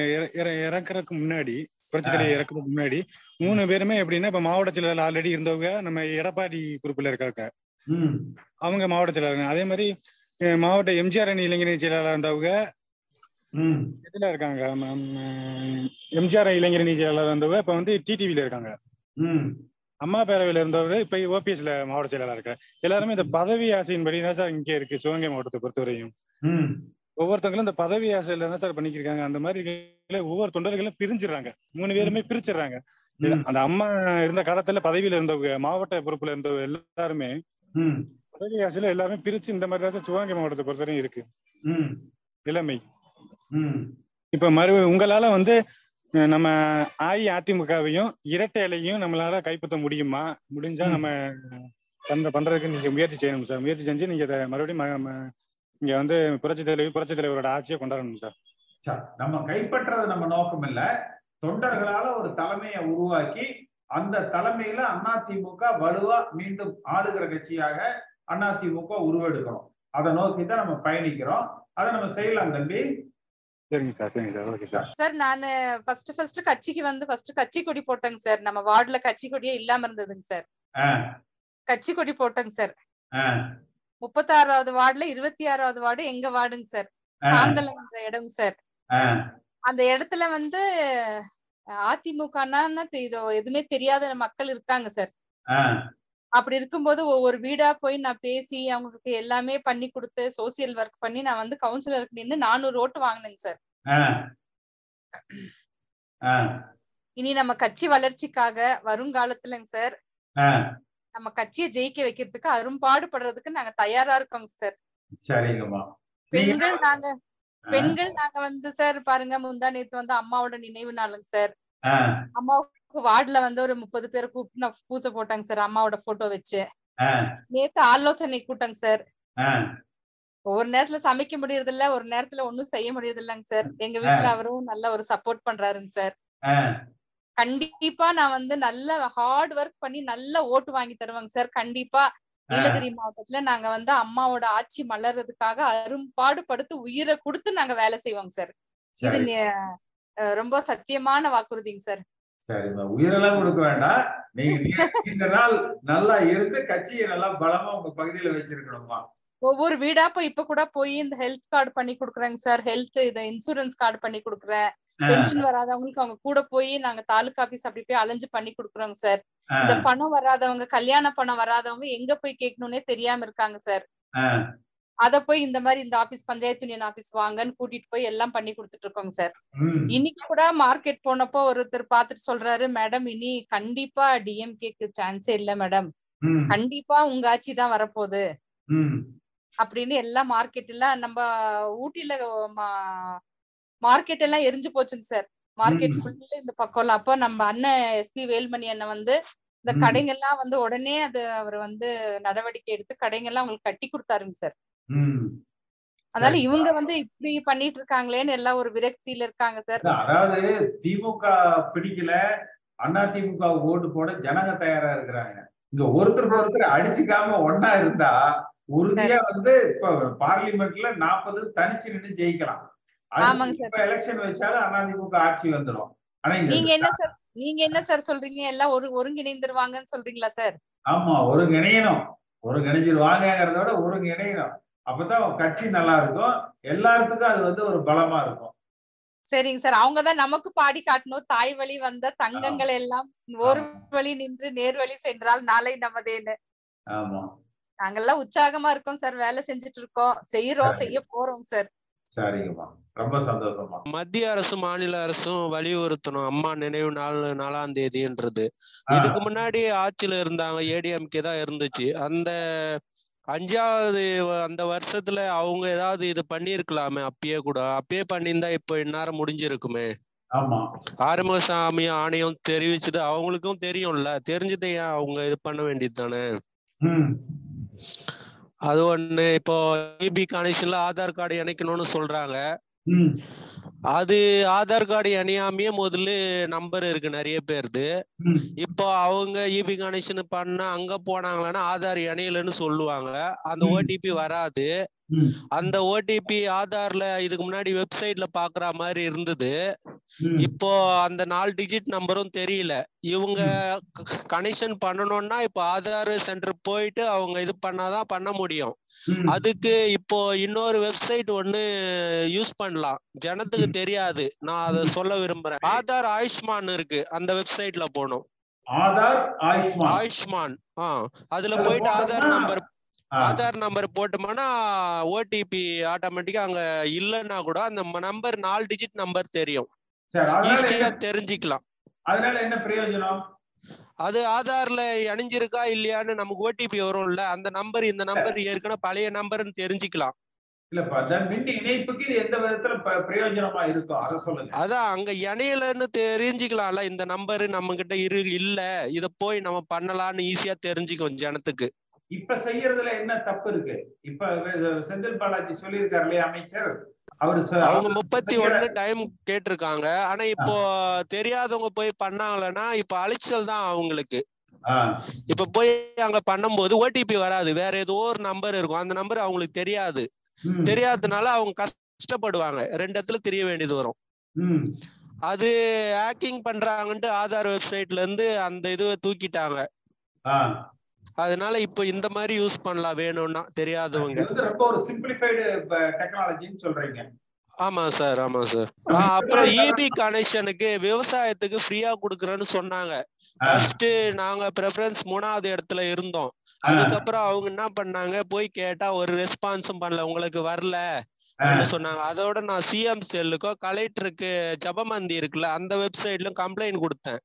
இற- இற- இறக்குறதுக்கு முன்னாடி புரட்சி தலைவர் இறக்குறதுக்கு முன்னாடி மூணு பேருமே எப்படின்னா இப்போ மாவட்ட செயலாளர் ஆல்ரெடி இருந்தவங்க நம்ம எடப்பாடி குரூப்ல இருக்காங்க. அவங்க மாவட்ட செயலாளர் அதே மாதிரி மாவட்ட எம்ஜிஆர் அணி இளைஞரணி செயலாளர் இருந்தவங்க இதுல இருக்காங்க. எம்ஜிஆர் இளைஞரணி செயலாளர் இருந்தவங்க இப்போ வந்து டிடிவில இருக்காங்க. அம்மா பேரவையில இருந்தவர் இப்ப ஓபிஎஸ்ல மாவட்ட செயலாளர் இருக்காரு. எல்லாருமே இந்த பதவி ஆசையின்படி தான் சார் இங்க இருக்கு சிவகங்கை மாவட்டத்தை பொறுத்தவரையும். ஒவ்வொருத்தவங்களும் இந்த பதவி ஆசையில தான் சார் பண்ணிக்கிருக்காங்க. அந்த மாதிரி ஒவ்வொரு தொண்டர்களும் பிரிஞ்சிடுறாங்க. மூணு பேருமே பிரிச்சிடுறாங்க. அந்த அம்மா இருந்த காலத்துல பதவியில இருந்தவங்க மாவட்ட பொறுப்புல இருந்தவங்க எல்லாருமே பதவி ஆசையில எல்லாருமே பிரிச்சு இந்த மாதிரி தான் சார் சிவகங்கை மாவட்டத்தை பொறுத்தவரையும் இருக்கு. நிலைமை. இப்ப மறு உங்களால வந்து நம்ம அஇஅதிமுகவையும் இரட்டை இலையும் நம்மளால கைப்பற்ற முடியுமா? முடிஞ்சா. நம்ம பண்ற பண்றதுக்கு நீங்க முயற்சி செய்யணும் சார். முயற்சி செஞ்சு நீங்க இதை மறுபடியும் இங்க வந்து புரட்சி தலைவி புரட்சி தலைவரோட ஆட்சியை கொண்டாடணும் சார். சரி, நம்ம கைப்பற்றது நம்ம நோக்கம் இல்ல. தொண்டர்களால ஒரு தலைமையை உருவாக்கி அந்த தலைமையில அதிமுக வலுவா மீண்டும் ஆளுகிற கட்சியாக அதிமுக உருவெடுக்கணும். அதை நோக்கி தான் நம்ம பயணிக்கிறோம். அதை நம்ம செய்யலாம் தம்பி. சரிங்க சார் சரிங்க சார். Okay sir. சார் நானு ஃபர்ஸ்ட் ஃபர்ஸ்ட் கட்சிக்கு வந்து ஃபர்ஸ்ட் கட்சி கொடி போட்டேங்க சார். நம்ம வார்டுல கட்சி கொடியே இல்லாம இருந்ததுங்க சார். கட்சி கொடி போட்டேங்க சார். முப்பத்தாறாவது வார்டுல இருபத்தி ஆறாவது வார்டு எங்க வார்டுங்க சார்? ஆ, காந்தலன்ற இடங்க சார். அந்த இடத்துல வந்து அதிமுகனா இது எதுவுமே தெரியாத மக்கள் இருக்காங்க சார். அப்படி இருக்கும்போது ஒவ்வொரு வீடா போய் நான் பேசி அவங்களுக்கு எல்லாமே பண்ணி கொடுத்து சோசியல் ஒர்க் பண்ணி நான் வந்து கவுன்சிலருக்கு நின்று நானூறு ஓட்டு வாங்கினேங்க சார். இனி நம்ம கட்சி வளர்ச்சிக்காக வருங்காலத்துலங்க சார். நம்ம கட்சியை ஜெயிக்க வைக்கிறதுக்கு அரும்பாடுபடுறதுக்கு நாங்க தயாரா இருக்கோங்க சார். சரிங்கம்மா. பெண்கள் நாங்க பெண்கள் நாங்க வந்து சார் பாருங்க முந்தா நேத்து வந்து அம்மாவோட நினைவு நாளுங்க சார். அம்மாவுக்கு வார்டுல வந்து ஒரு முப்பது பேர் கூப்பிட்டு நான் பூசை போட்டாங்க சார் அம்மாவோட போட்டோ வச்சு. நேத்து ஆலோசனை கூட்டங்க சார். ஒரு நேரத்துல சமைக்க முடியறது இல்ல ஒரு நேரத்துல ஒண்ணும் செய்ய முடியறது இல்லைங்க சார். எங்க வீட்டுல அவரும் நல்ல ஒரு சப்போர்ட் பண்றாருங்க சார். கண்டிப்பா நான் வந்து நல்ல ஹார்ட் ஒர்க் பண்ணி நல்ல ஓட்டு வாங்கி தருவாங்க சார். கண்டிப்பா நீலகிரி மாவட்டத்துல நாங்க வந்து அம்மாவோட ஆட்சி மலர்றதுக்காக அரும்பாடு படுத்து உயிரை கொடுத்து நாங்க வேலை செய்வோங்க சார். இது ரொம்ப சத்தியமான வாக்குறுதிங்க சார். சரிம்மா. உயிரெல்லாம் கொடுக்க வேண்டாம். நீங்க நீண்ட நாள் நல்லா இருந்து கட்சியை நல்லா பலமா உங்க பகுதியில வச்சிருக்கணுமா ஒவ்வொரு வீடா போய் இப்ப கூட போய் இந்த ஹெல்த் கார்டு பண்ணி கொடுக்குறேங்க சார் ஹெல்த் இது இன்சூரன்ஸ் கார்டு பண்ணி கொடுக்குறேன். பென்ஷன் வராதவங்களுக்கு அவங்க கூட போய் நாங்க தாலுகா ஆபீஸ் அப்படி போய் அலைஞ்சு பண்ணி கொடுக்குறோங்க சார் இந்த பணம் வராதவங்க கல்யாண பணம் வராதவங்க எங்க போய் கேட்கணும்னே தெரியாம இருக்காங்க சார் அத போய் இந்த மாதிரி இந்த ஆபீஸ் பஞ்சாயத்து யூனியன் ஆபீஸ் வாங்கன்னு கூட்டிட்டு போய் எல்லாம் பண்ணி கொடுத்துட்டு இருக்கோங்க சார். இன்னைக்கு கூட மார்க்கெட் போனப்போ ஒருத்தர் பார்த்துட்டு சொல்றாரு மேடம் இனி கண்டிப்பா டிஎம்கேக்கு சான்ஸே இல்ல மேடம். கண்டிப்பா உங்க ஆட்சி தான் வரப்போகுது. அப்படின்னு எல்லாம் மார்க்கெட் எல்லாம் நம்ம ஊட்டில மார்க்கெட் எல்லாம் எரிஞ்சு போச்சுங்க சார். மார்க்கெட். ஃபுல்லா இந்த பக்கம்லாம் அப்போ நம்ம அண்ணன் எஸ்பி வேல்மணி அண்ணன் வந்து இந்த. கடைங்கெல்லாம் வந்து உடனே அது அவர் வந்து நடவடிக்கை எடுத்து கடைங்கெல்லாம் அவங்களுக்கு கட்டி கொடுத்தாருங்க சார். அதனால. இவங்க வந்து இப்படி பண்ணிட்டு இருக்காங்களேன்னு எல்லாம் ஒரு விரக்தியில இருக்காங்க சார். அதாவது திமுக பிடிக்கல அண்ணா திமுக ஓட்டு போட ஜனங்க தயாரா இருக்கிறாங்க. இங்க ஒருத்தருக்கு ஒருத்தர் அடிச்சுக்காம ஒன்னா இருந்தா உறுதியா வந்து இப்ப பார்லிமெண்ட்ல நாற்பது தனிச்சு நின்று ஜெயிக்கலாம். எலெக்ஷன் வச்சாலும் அண்ணா திமுக ஆட்சி வந்துடும் ஆனா நீங்க என்ன சார் நீங்க என்ன சார் சொல்றீங்க? எல்லாம் ஒரு ஒருங்கிணைந்துருவாங்கன்னு சொல்றீங்களா சார்? ஆமா ஒருங்கிணையணும். ஒருங்கிணைஞ்சிருவாங்கிறத விட ஒருங்கிணையணும். அப்பதான் கட்சி நல்லா இருக்கும். எல்லாத்துக்கும் அது வந்து ஒரு பலமா இருக்கும். சரிங்க சார். அவங்கதான் நமக்கு பாடி காட்டணும். தாய் வழி வந்த தங்கங்கள் எல்லாம் ஒரு வழி நின்று நேர் வழி சென்றால் நாளை நமதேன்னு. ஆமா. நாங்கெல்லாம் உற்சாகமா இருக்கோம் சார். வேலை செஞ்சுட்டு இருக்கோம். செய்யறோம் செய்ய போறோம் சார். சரிங்கம்மா. ரொம்ப சந்தோஷமா மத்திய அரசு மாநில அரசும் வலியுறுத்தணும். அம்மா நினைவு நாள் நாலாம் தேதின்றது. இதுக்கு முன்னாடி ஆட்சியில இருந்தாங்க. ஏடிஎம்கே தான் இருந்துச்சு. அந்த அஞ்சாவது அந்த வருஷத்துல அவங்க ஏதாவது இது பண்ணியிருக்கலாமே அப்பயே கூட. அப்பயே பண்ணியிருந்தா இப்போ இந்நேரம் முடிஞ்சிருக்குமே. ஆறுமுகசாமி ஆணையம் தெரிவிச்சது அவங்களுக்கும் தெரியும்ல. தெரிஞ்சதை ஏன் அவங்க இது பண்ண வேண்டியது தானே? அது ஒண்ணு. இப்போ இபி கனெக்ஷன்ல ஆதார் கார்டு இணைக்கணும்னு சொல்றாங்க. அது ஆதார் கார்டு இணையாமையே முதல்ல நம்பர் இருக்கு நிறைய பேருது இப்போ அவங்க இபி கனெக்ஷன் பண்ண அங்க போனாங்களன்னா ஆதார் இணையலன்னு சொல்லுவாங்க. அந்த. ஓடிபி வராது. அந்த ஓடிபி ஆதார்ல இதுக்கு முன்னாடி வெப்சைட்ல பாக்குற மாதிரி இருந்தது. இப்போ அந்த நாலு டிஜிட் நம்பரும் தெரியல. இவங்க கனெக்ஷன் பண்ணணும்னா இப்போ ஆதார் சென்டர் போயிட்டு அவங்க இது பண்ணாதான் பண்ண முடியும். அதுக்கு இப்போ இன்னொரு வெப்சைட் ஒண்ணு யூஸ் பண்ணலாம். ஜனத்துக்கு தெரியாது. நான் அதை சொல்ல விரும்புறேன். ஆதார் ஆயுஷ்மான் இருக்கு. அந்த வெப்சைட்ல போகணும். ஆதார் ஆயுஷ்மான். ஆயுஷ்மான். ஆ. அதுல போயிட்டு ஆதார் நம்பர் ஆதார் நம்பர் போட்டோம்னா ஓடிபி ஆட்டோமேட்டிக்கா அங்க இல்லைன்னா கூட அந்த நம்பர் நாலு டிஜிட் நம்பர் தெரியும். ஈஸியா தெரிஞ்சுக்கலாம். அதனால என்ன பிரயோஜனம்? அது ஆதார்ல இணைஞ்சிருக்கா இல்லையான்னு நமக்கு ஓடிபி வரும்ல அந்த நம்பர் இந்த நம்பர் ஏற்கனவே பழைய நம்பர்னு தெரிஞ்சுக்கலாம். இல்லப்பா அந்த மின் இணைப்புக்கு இது எந்த விதத்துல ப- பிரயோஜனமா இருக்கும் அதை சொல்லுங்க. அதான் அங்க இணையலன்னு தெரிஞ்சுக்கலாம்ல இந்த நம்பர் நம்ம கிட்ட இரு இல்ல இத போய் நம்ம பண்ணலாம்னு ஈஸியா தெரிஞ்சுக்கும் ஜனத்துக்கு. இப்ப செய்யறதுல என்ன தப்பு இருக்கு? இப்ப செந்தில் பாலாஜி சொல்லியிருக்காரு இல்லையா அமைச்சர் அவங்க முப்பத்தி ஒண்ணு டைம் கேட்டிருக்காங்க. ஆனா இப்போ தெரியாதவங்க போய் பண்ணாங்களன்னா இப்ப அழிச்சல் தான் அவங்களுக்கு. இப்ப போய் அங்க பண்ணும்போது ஓடிபி வராது. வேற ஏதோ ஒரு நம்பர் இருக்கும். அந்த நம்பர் அவங்களுக்கு தெரியாது. தெரியாததுனால அவங்க கஷ்டப்படுவாங்க. ரெண்டு இடத்துல தெரிய வேண்டியது வரும். அது ஹேக்கிங் பண்றாங்கன்ட்டு ஆதார் வெப்சைட்ல இருந்து அந்த இதுவை தூக்கிட்டாங்க. அதனால இப்போ இந்த மாதிரி யூஸ் பண்ணலாம் வேணும்னா தெரியாதவங்க. ரொம்ப ஒரு சிம்பிளிஃபைடு டெக்னாலஜின்னு சொல்றீங்க. ஆமா சார் ஆமா சார். அப்புறம் இபி கனெக்ஷனுக்கு விவசாயத்துக்கு ஃப்ரீயா குடுக்குறேன்னு சொன்னாங்க. ஃபர்ஸ்ட் நாங்க ப்ரெஃபரன்ஸ் மூணாவது இடத்துல இருந்தோம். அதுக்கப்புறம் அவங்க என்ன பண்ணாங்க போய் கேட்டா ஒரு ரெஸ்பான்ஸும் பண்ணல உங்களுக்கு வரல. சொன்னாங்க. அதோட நான் சிஎம் செல்லுக்கும் கலெக்டருக்கு ஜபமந்தி இருக்குல்ல அந்த வெப்சைட்லயும் கம்ப்ளைண்ட் கொடுத்தேன்.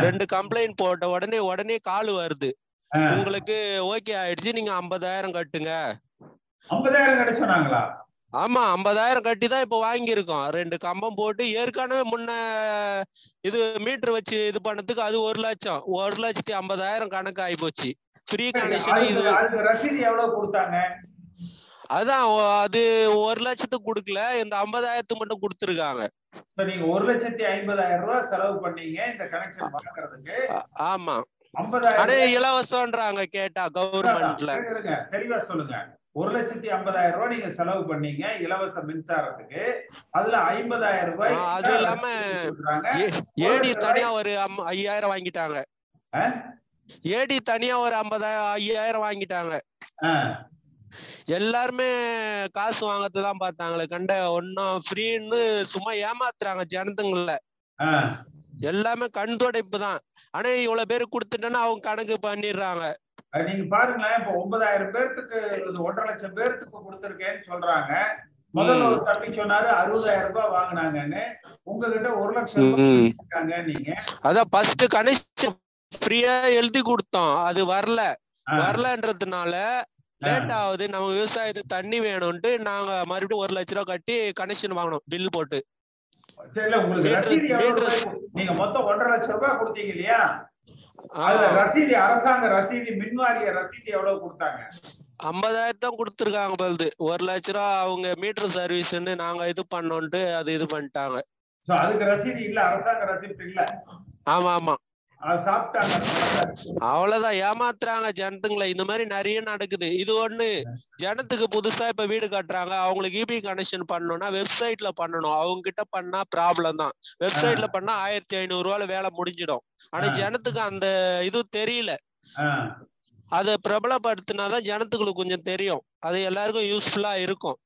ரெண்டு கம்ப்ளைண்ட் போட்ட உடனே உடனே கால் வருது. உங்களுக்கு ஓகே ஆயிடுச்சு. நீங்க ஐம்பதாயிரம் கட்டுங்க. ஐம்பதாயிரம் சொன்னாங்களா? ஆமா ஐம்பதாயிரம் கட்டி தான் இப்ப வாங்கியிருக்கோம். ரெண்டு கம்பம் போட்டு ஏற்கனவே முன்ன இது மீட்டர் வச்சு இது பண்ணதுக்கு அது ஒரு லட்சம். ஒரு லட்சத்தி ஐம்பதாயிரம் கணக்கு ஆகி போச்சு ஃப்ரீ கனெக்ஷன் இது. ரசீது எவ்வளவு கொடுத்தாங்க? அதான் அது ஒரு லட்சத்துக்கு கொடுக்கல. இந்த ஐம்பதாயிரத்துக்கு மட்டும் கொடுத்துருக்காங்க. நீங்க ஒரு லட்சத்தி ஐம்பதாயிரம் ரூபாய் செலவு பண்ணீங்க இந்த கனெக்ஷன் ஆமா. ரூபாய் இலவசம்ன்றாங்க கேட்டா கவர்மெண்ட்ல தெளிவா சொல்லுங்க. ஒரு லட்சத்தி ஐம்பதாயிரம் ரூபாய் நீங்க செலவு பண்ணீங்க இலவச மின்சாரத்துக்கு. அதுல ஐம்பதாயிரம் ரூபாய் அது இல்லாம ஏடி தனியா ஒரு ஐயாயிரம் வாங்கிட்டாங்க? ஏடி தனியா ஒரு ஐம்பதாயிரம் ஐயாயிரம் வாங்கிட்டாங்க. எல்லாருமே காசு வாங்கறதுதான் தான் பார்த்தாங்களே கண்ட ஒன்னும் ஃப்ரீன்னு சும்மா ஏமாத்துறாங்க ஜனத்துங்கள. எல்லாமே கண் துடைப்பு தான். ஆனா இவ்வளவு பேர் கொடுத்துட்டேன்னா அவங்க கணக்கு பண்ணிடுறாங்க. நீங்க பாருங்களேன் இப்ப ஒன்பதாயிரம் பேர்த்துக்கு ஒன்றரை லட்சம் பேர்த்துக்கு கொடுத்துருக்கேன்னு சொல்றாங்க. முதல்ல ஒரு தம்பி சொன்னாரு அறுபதாயிரம் ரூபாய் வாங்கினாங்கன்னு. உங்ககிட்ட ஒரு லட்சம். இருக்காங்க நீங்க. அதான் ஃபர்ஸ்ட் கனெக்ஷன் ஃப்ரீயா எழுதி கொடுத்தோம் அது வரல. வரலன்றதுனால லேட் ஆகுது. நம்ம விவசாயத்துக்கு தண்ணி வேணும்ட்டு நாங்க மறுபடியும் ஒரு லட்ச ரூபா கட்டி கனெக்ஷன் வாங்கினோம். பில் போட்டு. சரி உங்களுக்கு ரசீது நீங்க மொத்தம் ஒன்றரை லட்சம் ரூபாய் கொடுத்தீங்க இல்லையா? அதுல ரசீது அரசாங்க ரசீது மின்வாரிய ரசீது எவ்வளவு கொடுத்தாங்க? ஐம்பதாயிரம் தான் கொடுத்துருக்காங்க பல்து. ஒரு லட்ச ரூபா அவங்க மீட்டர் சர்வீஸ்ன்னு நாங்க இது பண்ணோன்ட்டு அது இது பண்ணிட்டாங்க. சோ அதுக்கு ரசீது இல்ல அரசாங்க ரசீது இல்ல. ஆமா ஆமா. அவ்வளவுதான். ஏமாத்துறாங்க ஜனத்துங்களை. இந்த மாதிரி நிறைய நடக்குது. இது ஒண்ணு. ஜனத்துக்கு புதுசா இப்ப வீடு கட்டுறாங்க. அவங்களுக்கு இபி கனெக்ஷன் பண்ணணும்னா வெப்சைட்ல பண்ணணும். அவங்க கிட்ட பண்ணா ப்ராப்ளம் தான். வெப்சைட்ல பண்ணா ஆயிரத்தி ஐநூறு ரூபால வேலை முடிஞ்சிடும். ஆனா. ஜனத்துக்கு அந்த இது தெரியல. அதை பிரபலப்படுத்தினாதான் ஜனத்துக்கு கொஞ்சம் தெரியும். அது எல்லாருக்கும் யூஸ்ஃபுல்லா இருக்கும்.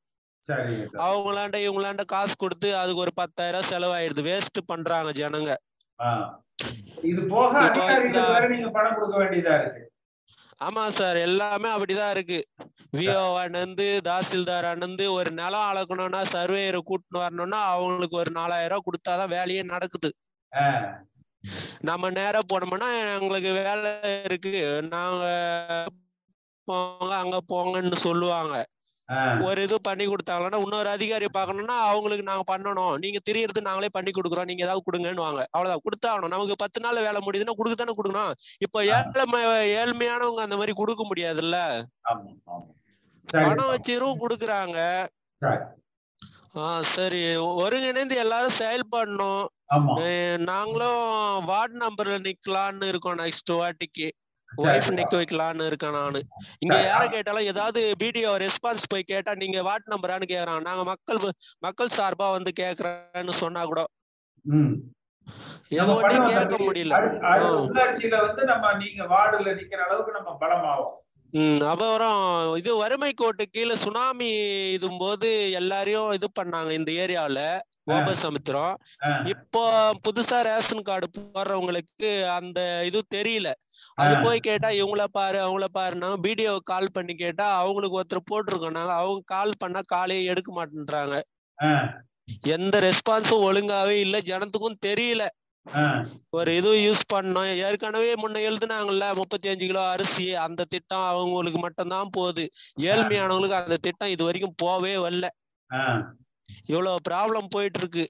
அவங்களாண்ட இவங்களாண்ட காசு கொடுத்து அதுக்கு ஒரு பத்தாயிரம் செலவாயிடுது. வேஸ்ட் பண்றாங்க ஜனங்க. இது போக வேற நீங்க பணம் கொடுக்க வேண்டியதா இருக்கு. ஆமா சார் எல்லாமே அப்படிதான் இருக்கு. விஓ அண்ணந்து தாசில்தார் அண்ணந்து ஒரு நிலம் அளக்கணும்னா சர்வேயரை கூட்டின்னு வரணும்னா அவங்களுக்கு ஒரு நாலாயிரம் ரூபாய் கொடுத்தாதான் வேலையே நடக்குது. நம்ம நேரா போனோம்னா எங்களுக்கு வேலை இருக்கு. நாங்க போங்க அங்க போங்கன்னு சொல்லுவாங்க. ஒரு இது பண்ணி கொடுத்தாங்கன்னா இன்னொரு அதிகாரி பார்க்கணும்னா அவங்களுக்கு நாங்க பண்ணணும். நீங்க தெரியறது நாங்களே பண்ணி கொடுக்குறோம். நீங்க ஏதாவது கொடுங்கன்னு வாங்க அவ்வளவுதான். கொடுத்தாகணும். நமக்கு பத்து நாள் வேலை முடியுதுன்னா கொடுக்க தானே கொடுக்கணும். இப்போ ஏழ்மை ஏழ்மையானவங்க அந்த மாதிரி கொடுக்க முடியாதுல்ல? பணம் வச்சிரும் கொடுக்குறாங்க. சரி. ஆஹ் சரி. ஒருங்கிணைந்து எல்லாரும் செயல்படணும். நாங்களும் வார்டு நம்பர்ல நிக்கலாம்னு இருக்கோம் நெக்ஸ்ட் வாட்டிக்கு. ஒய்ஃப் நிக்க வைக்கலாம்னு இருக்கேன் நானு இங்க. யார கேட்டாலும் ஏதாவது பிடிஓ ரெஸ்பான்ஸ் போய் கேட்டா நீங்க வார்டு நம்பரான்னு கேக்குறாங்க நாங்க மக்கள் மக்கள் சார்பா வந்து கேக்குறேன்னு சொன்னா கூட கேட்க. முடியல. உள்ளாட்சியில வந்து நம்ம நீங்க வார்டுல நிக்கிற அளவுக்கு நம்ம பலமாவோம் ம் அப்புறம் இது வறுமை கோட்டு கீழே சுனாமி இதும் போது எல்லாரையும் இது பண்ணாங்க இந்த ஏரியாவுல. கோபசமுத்திரம். இப்போ புதுசா ரேஷன் கார்டு போடுறவங்களுக்கு அந்த இது தெரியல. அது. போய் கேட்டா இவங்கள பாரு அவங்கள பாருன்னா பிடிஓ கால் பண்ணி கேட்டா அவங்களுக்கு ஒருத்தர் போட்டிருக்கோம் நாங்க அவங்க கால் பண்ணா காலே எடுக்க மாட்டேன்றாங்க. எந்த ரெஸ்பான்ஸும் ஒழுங்காவே இல்ல. ஜனத்துக்கும் தெரியல. ஒரு இது யூஸ் பண்ணோம். ஏற்கனவே முன்ன எழுதுனாங்கல்ல முப்பத்தி அஞ்சு கிலோ அரிசி அந்த திட்டம் அவங்களுக்கு மட்டும்தான் போகுது. ஏழ்மையானவங்களுக்கு அந்த திட்டம் இது வரைக்கும் போவே வரல. இவ்வளவு ப்ராப்ளம் போயிட்டு இருக்கு.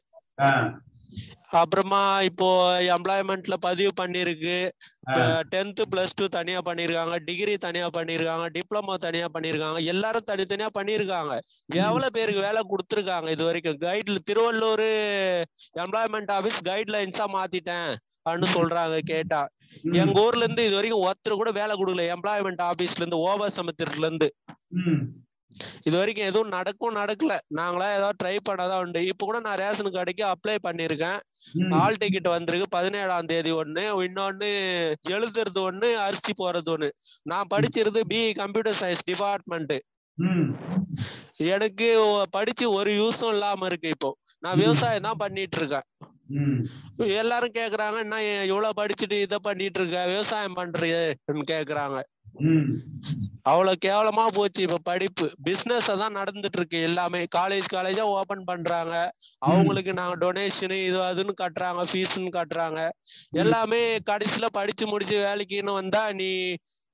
அப்புறமா இப்போ எம்ப்ளாய்மெண்ட்ல பதிவு பண்ணிருக்கு. டென்த் பிளஸ் டூ தனியா பண்ணிருக்காங்க. டிகிரி தனியா பண்ணிருக்காங்க. டிப்ளமோ தனியா பண்ணிருக்காங்க. எல்லாரும் தனித்தனியா பண்ணிருக்காங்க. எவ்வளவு பேருக்கு வேலை கொடுத்துருக்காங்க இது வரைக்கும்? கைட்ல திருவள்ளூர் எம்ப்ளாய்மெண்ட் ஆபீஸ் கைட்லைன்ஸா மாத்திட்டேன் அப்படின்னு சொல்றாங்க கேட்டா. எங்க ஊர்ல இருந்து இது வரைக்கும் ஒருத்தர் கூட வேலை கொடுக்கல. எம்ப்ளாய்மெண்ட் ஆபீஸ்ல இருந்து ஓவர் சமுத்திரத்துல இருந்து. இது வரைக்கும் எதுவும் நடக்கும் நடக்கல நாங்களா ஏதாவது ட்ரை பண்ணாதான் உண்டு இப்ப கூட நான் ரேஷன் கடைக்கு அப்ளை பண்ணிருக்கேன். ஆல் டிக்கெட் வந்திருக்கு பதினேழாம் தேதி ஒண்ணு இன்னொன்னு எழுதுறது ஒண்ணு அரிசி போறது ஒண்ணு நான் படிச்சிருது பி கம்ப்யூட்டர் சயின்ஸ் டிபார்ட்மெண்ட். எனக்கு படிச்சு ஒரு யூஸும் இல்லாம இருக்கு இப்போ நான். விவசாயம் தான் பண்ணிட்டு இருக்கேன். எல்லாரும் கேக்குறாங்க என்ன இவ்வளவு படிச்சுட்டு இதை பண்ணிட்டு இருக்க விவசாயம் பண்றியேன்னு கேக்குறாங்க. அவ்வளவு கேவலமா போச்சு இப்ப படிப்பு. பிசினஸ் தான் நடந்துட்டு இருக்கு எல்லாமே காலேஜ் காலேஜா ஓபன் பண்றாங்க. அவங்களுக்கு நாங்க டொனேஷன் இது அதுன்னு கட்டுறாங்க. ஃபீஸ்ன்னு கட்டுறாங்க. எல்லாமே கடைசியில படிச்சு முடிச்சு வேலைக்குன்னு வந்தா நீ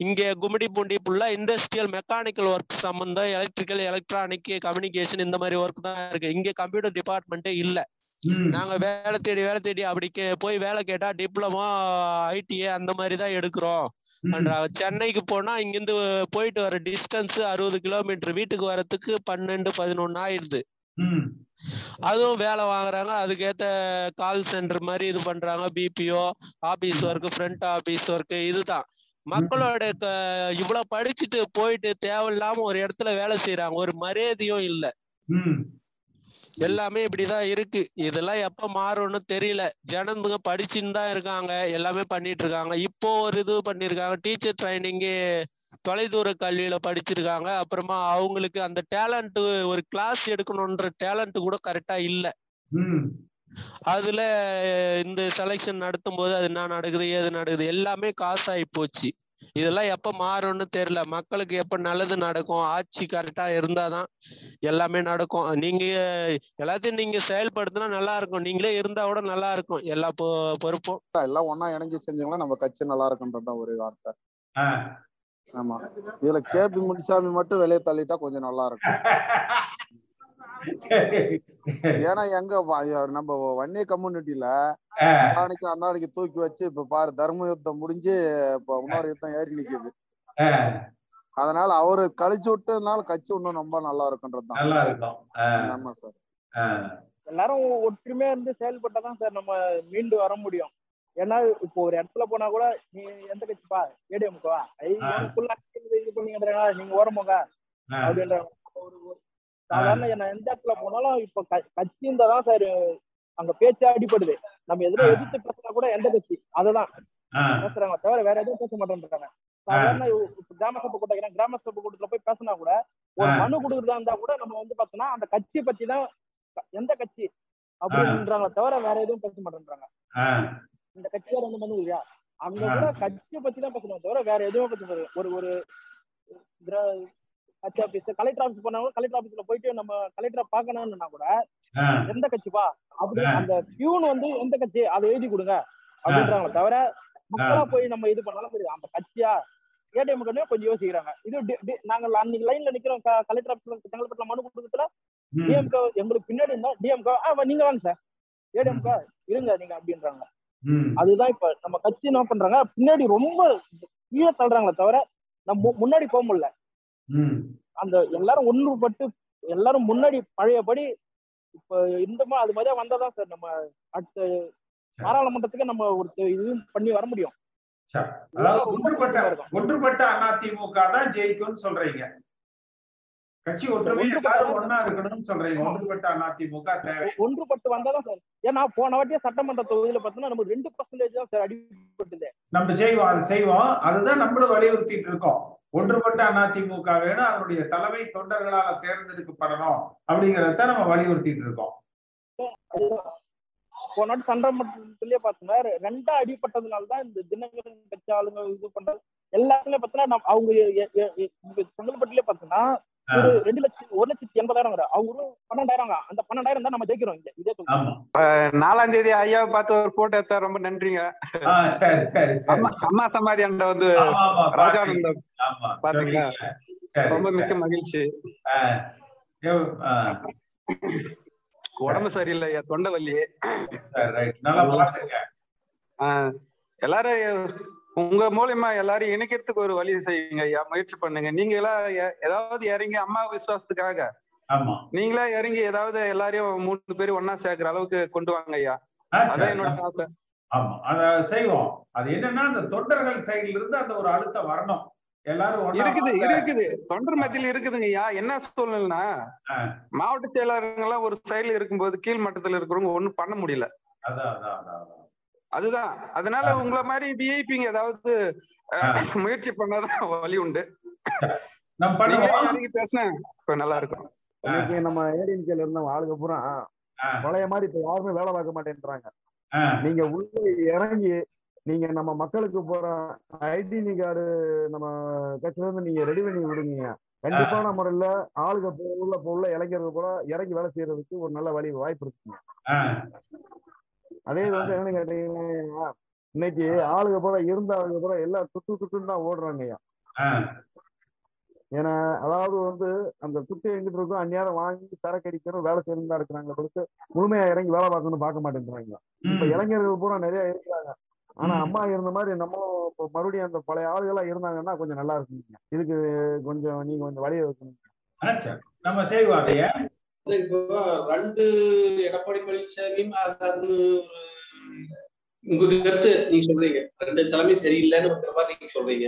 இங்க கும்மிடி பூண்டி ஃபுல்லா இண்டஸ்ட்ரியல் மெக்கானிக்கல் ஒர்க் சம்பந்தம் எலக்ட்ரிக்கல் எலக்ட்ரானிக் கம்யூனிகேஷன் இந்த மாதிரி ஒர்க் தான் இருக்கு. இங்க கம்ப்யூட்டர் டிபார்ட்மெண்ட்டே இல்ல. நாங்க வேலை தேடி வேலை தேடி அப்படி போய் வேலை கேட்டா டிப்ளமோ ஐடிஏ அந்த மாதிரி தான் எடுக்கிறோம். சென்னைக்கு போனா இங்கிருந்து போயிட்டு வர டிஸ்டன்ஸ் அறுபது கிலோமீட்டர் வீட்டுக்கு வரதுக்கு பன்னெண்டு பதினொன்னு ஆயிடுது. அதுவும் வேலை வாங்குறாங்க. அதுக்கேத்த கால் சென்டர் மாதிரி இது பண்றாங்க. BPO office work front office work இதுதான். மக்களோட இவ்வளவு படிச்சுட்டு போயிட்டு தேவையில்லாம ஒரு இடத்துல வேலை செய்யறாங்க ஒரு மரியாதையும் இல்ல. எல்லாமே இப்படிதான் இருக்கு. இதெல்லாம் எப்ப மாறும்னு தெரியல. ஜனங்க படிச்சுன்னு தான் இருக்காங்க. எல்லாமே பண்ணிட்டு இருக்காங்க. இப்போ ஒரு இது பண்ணிருக்காங்க. டீச்சர் ட்ரைனிங்கு தொலைதூர கல்வியில படிச்சிருக்காங்க. அப்புறமா அவங்களுக்கு அந்த டேலண்ட் ஒரு கிளாஸ் எடுக்கணுன்ற டேலண்ட் கூட கரெக்டா இல்ல. ம். அதுல இந்த செலெக்ஷன் நடத்தும் போது அது என்ன நடக்குது ஏது நடக்குது எல்லாமே காசாகி போச்சு. இதெல்லாம் எப்ப மாறும்னு தெரியல. மக்களுக்கு எப்ப நல்லது நடக்கும் ஆட்சி கரெக்டா இருந்தாதான் எல்லாமே நடக்கும். நீங்க எல்லாத்தையும் நீங்க செயல்படுத்தினா நல்லா இருக்கும். நீங்களே இருந்தா கூட நல்லா இருக்கும். எல்லா பொ- பொறுப்பும். எல்லாம் ஒண்ணா இணைஞ்சு செஞ்சோம்னா நம்ம கட்சி நல்லா இருக்குன்றதுதான் ஒரு வார்த்தை. ஆமா. இதுல கேபி முனிசாமி மட்டும் வெளியே தள்ளிட்டா கொஞ்சம் நல்லா இருக்கும். ஏன்னா எங்க நம்ம வன்னிய கம்யூனிட்டியில. அன்னைக்கு அந்த அன்னைக்கு தூக்கி வச்சு இப்ப பாரு தர்ம யுத்தம் முடிஞ்சு இப்ப இன்னொரு யுத்தம் ஏறி நிக்குது. அதனால அவரு கழிச்சு விட்டதுனால கட்சி இன்னும் ரொம்ப நல்லா இருக்குன்றதுதான் நல்லா இருக்கும் ஆ. ஆமா சார். எல்லாரும் ஒற்றுமையா இருந்து செயல்பட்டாதான் சார் நம்ம மீண்டு வர முடியும் ஏன்னா இப்போ ஒரு இடத்துல போனா கூட நீ எந்த கட்சிப்பா ஏடிஎம்கா ஃபுல்லா இது நீங்க ஓரமோங்க ஆ. அப்படின்ற ஒரு சாதாரண நான் எந்த இடத்துல போனாலும் இப்ப க- கட்சி இருந்தா தான் சார் அங்க பேச்சே அடிபடுது. நம்ம எதுல எதிர்த்து பேசினா கூட எந்த கட்சி? அதுதான். பேசுறாங்க தவிர வேற எதுவும் பேச மாட்டேன்றாங்க. சாதாரண கிராம சபை கூட்டம் கிராம சபை கூட்டத்துல போய் பேசினா கூட ஒரு. மனு கொடுக்குறதா இருந்தா கூட நம்ம வந்து பார்த்தோம்னா அந்த கட்சியை பத்தி தான் எந்த கட்சி அப்படின்றாங்க தவிர வேற எதுவும் பேச மாட்டேன்றாங்க. இந்த கட்சியார் வந்து மனு இல்லையா? அங்க கூட கட்சியை பத்தி தான் பேசணும் தவிர வேற எதுவும் பேச முடியாது ஒரு ஒரு கட்சி ஆபீஸ் கலெக்டர் ஆபீஸ் போனா கூட கலெக்டர் ஆபீஸ்ல போயிட்டு நம்ம கலெக்டரை பார்க்கணும்னா கூட. எந்த கட்சிப்பா அப்படி அந்த பியூன் வந்து எந்த கட்சி? அதை எழுதி கொடுங்க. அப்படின்றாங்க தவிர மக்களா போய் நம்ம இது பண்ணாலும் சரி அந்த கட்சியா? ஏடிஎம் கொஞ்சம் யோசிக்கிறாங்க. இது நாங்க அன்னைக்கு லைன்ல நிக்கிறோம். கலெக்டர் ஆபீஸ்ல செங்கல்பட்டுல மனு கொடுக்கறதுல. டிஎம்கே எங்களுக்கு பின்னாடி இருந்தா டிஎம்கே நீங்க வாங்க சார் ஏடிஎம்கே இருங்க நீங்க அப்படின்றாங்க. அதுதான் இப்ப நம்ம கட்சி என்ன பண்றாங்க? பின்னாடி ரொம்ப கீழே தள்ளுறாங்களே தவிர நம்ம முன்னாடி போக முடியல. அந்த எல்லாரும் ஒன்றுபட்டு எல்லாரும் முன்னாடி பழையபடி இப்ப இந்த மா அது மாதிரியா வந்தாதான் சார் நம்ம அடுத்த பாராளுமன்றத்துக்கு நம்ம ஒரு இது பண்ணி வர முடியும். அதாவது ஒன்றுபட்ட ஒன்றுபட்ட அதிமுக தான் ஜெயிக்கும்னு சொல்றீங்க. கட்சி ஒற்றுமை எல்லாரும் ஒண்ணா இருக்கணும்னு சொல்றீங்க. ஒன்றுபட்ட அதிமுக தேவை. ஒன்றுபட்டு வந்தாதான் சார். ஏன்னா போன வாட்டியே சட்டமன்ற தொகுதியில பார்த்தீங்கன்னா நம்ம ரெண்டு பர்சன்டேஜ் தான் சார் அடிபட்டுது. நம்ம செய்வோம் அது செய்வோம். அதுதான் நம்மளும் வலியுறுத்திட்டு இருக்கோம். ஒன்றுபட்ட அதிமுக வேணும் அதனுடைய தலைமை தொண்டர்களால தேர்ந்தெடுக்கப்படணும் அப்படிங்கறத நம்ம வலியுறுத்திட்டு இருக்கோம். போன சண்டை சட்டமன்றத்திலேயே பார்த்தோம்னா ரெண்டா அடிபட்டதுனால தான் இந்த தினகரன் கட்சி ஆளுங்க இது பண்றது எல்லாத்துலயும் பார்த்தீங்கன்னா அவங்க எ- பாத்தீங்கன்னா செங்கல்பட்டுலயே ரெண்டு லட்சம் ஒரு லட்சத்தி எண்பதாயிரம் அவங்க ஒரு பன்னெண்டாயிரம் அந்த பன்னெண்டாயிரம் தான் நம்ம ஜெயிக்கிறோம் இங்க. இதே நாலாம் தேதி ஐயாவை பார்த்து ஒரு போட்டோ எடுத்தா ரொம்ப நன்றிங்க. ஆ, சரி சரி சரி. அம்மா அம்மா சமாதி அந்த வந்து ராஜானந்தம் பாத்தீங்களா? ரொம்ப மிக்க. மகிழ்ச்சி. உடம்பு சரியில்லை தொண்டை வலி. எல்லாரும் உங்க மூலியமா எல்லாரும் இணைக்கிறதுக்கு ஒரு வழி செய்யுங்க ஐயா. முயற்சி பண்ணுங்க. நீங்க எல்லாம் ஏதாவது இறங்கி அம்மா விசுவாசத்துக்காக நீங்களா இறங்கி ஏதாவது எல்லாரையும் மூணு பேரும் ஒன்னா சேர்க்கிற அளவுக்கு கொண்டு வாங்க ஐயா. அதான். என்னோட ஆசை. ஆமா. அத செய்வோம். அது என்னன்னா அந்த தொண்டர்கள் சைடுல இருந்து அந்த ஒரு அழுத்தம் வரணும். எல்லாரும் இருக்குது. இருக்குது. தொண்டர் மத்தியில் இருக்குதுங்க ஐயா. என்ன சூழ்நிலைனா மாவட்ட செயலாளருங்க எல்லாம் ஒரு சைடுல இருக்கும்போது கீழ் மட்டத்துல இருக்கிறவங்க ஒண்ணும் பண்ண முடியல. அதான் அதான். அதுதான். அதனால உங்களை மாதிரி விஐபிங்க ஏதாவது முயற்சி பண்ணாதான் வழி உண்டு. நம்ம நீங்களே பண்ணுவோம் இறங்கி பேசினா இப்ப நல்லா இருக்கும். இன்னைக்கு நம்ம ஏடிஎம்கேல இருந்த ஆளுங்க பூரா பழைய மாதிரி இப்ப யாருமே வேலை பார்க்க மாட்டேன்றாங்க. நீங்க உள்ள இறங்கி நீங்க நம்ம மக்களுக்கு போற ஐடென்டி கார்டு நம்ம கட்சியில இருந்து நீங்க ரெடி பண்ணி விடுங்க. கண்டிப்பான முறையில ஆளுங்க போ- உள்ள உள்ள இளைஞர்கள் கூட இறங்கி வேலை செய்யறதுக்கு ஒரு நல்ல வழி வாய்ப்பு இருக்குங்க. அதே வந்து என்னன்னு கேட்டீங்கன்னா இன்னைக்கு ஆளுங்க பூரா இருந்த ஆளுங்க பூரா எல்லாம் துட்டு துட்டுன்னு தான் ஓடுறாங்க ஐயா ஏன்னா அதாவது வந்து அந்த துட்டு எங்கிட்டு இருக்கும் அந்நேரம் வாங்கி சரக்கு அடிக்கணும் வேலை செய்யணும் தான் இருக்கிறாங்க பொறுத்து முழுமையா இறங்கி வேலை பார்க்கணும் பார்க்க மாட்டேங்கிறாங்க. இப்ப இளைஞர்கள் பூரா நிறைய இருக்கிறாங்க. ஆனா அம்மா இருந்த மாதிரி நம்மளும் இப்போ மறுபடியும் அந்த பழைய ஆளுகளா இருந்தாங்கன்னா கொஞ்சம் நல்லா இருக்குங்க. இதுக்கு கொஞ்சம் நீங்க கொஞ்சம் வழியை வைக்கணும். நம்ம வந்து இப்போ ரெண்டு எடப்பாடி பழனிசாமியும் அது ஒரு உங்க கருத்து நீங்க சொல்றீங்க. ரெண்டு தலைமை சரியில்லைன்னு மாதிரி நீங்க சொல்றீங்க.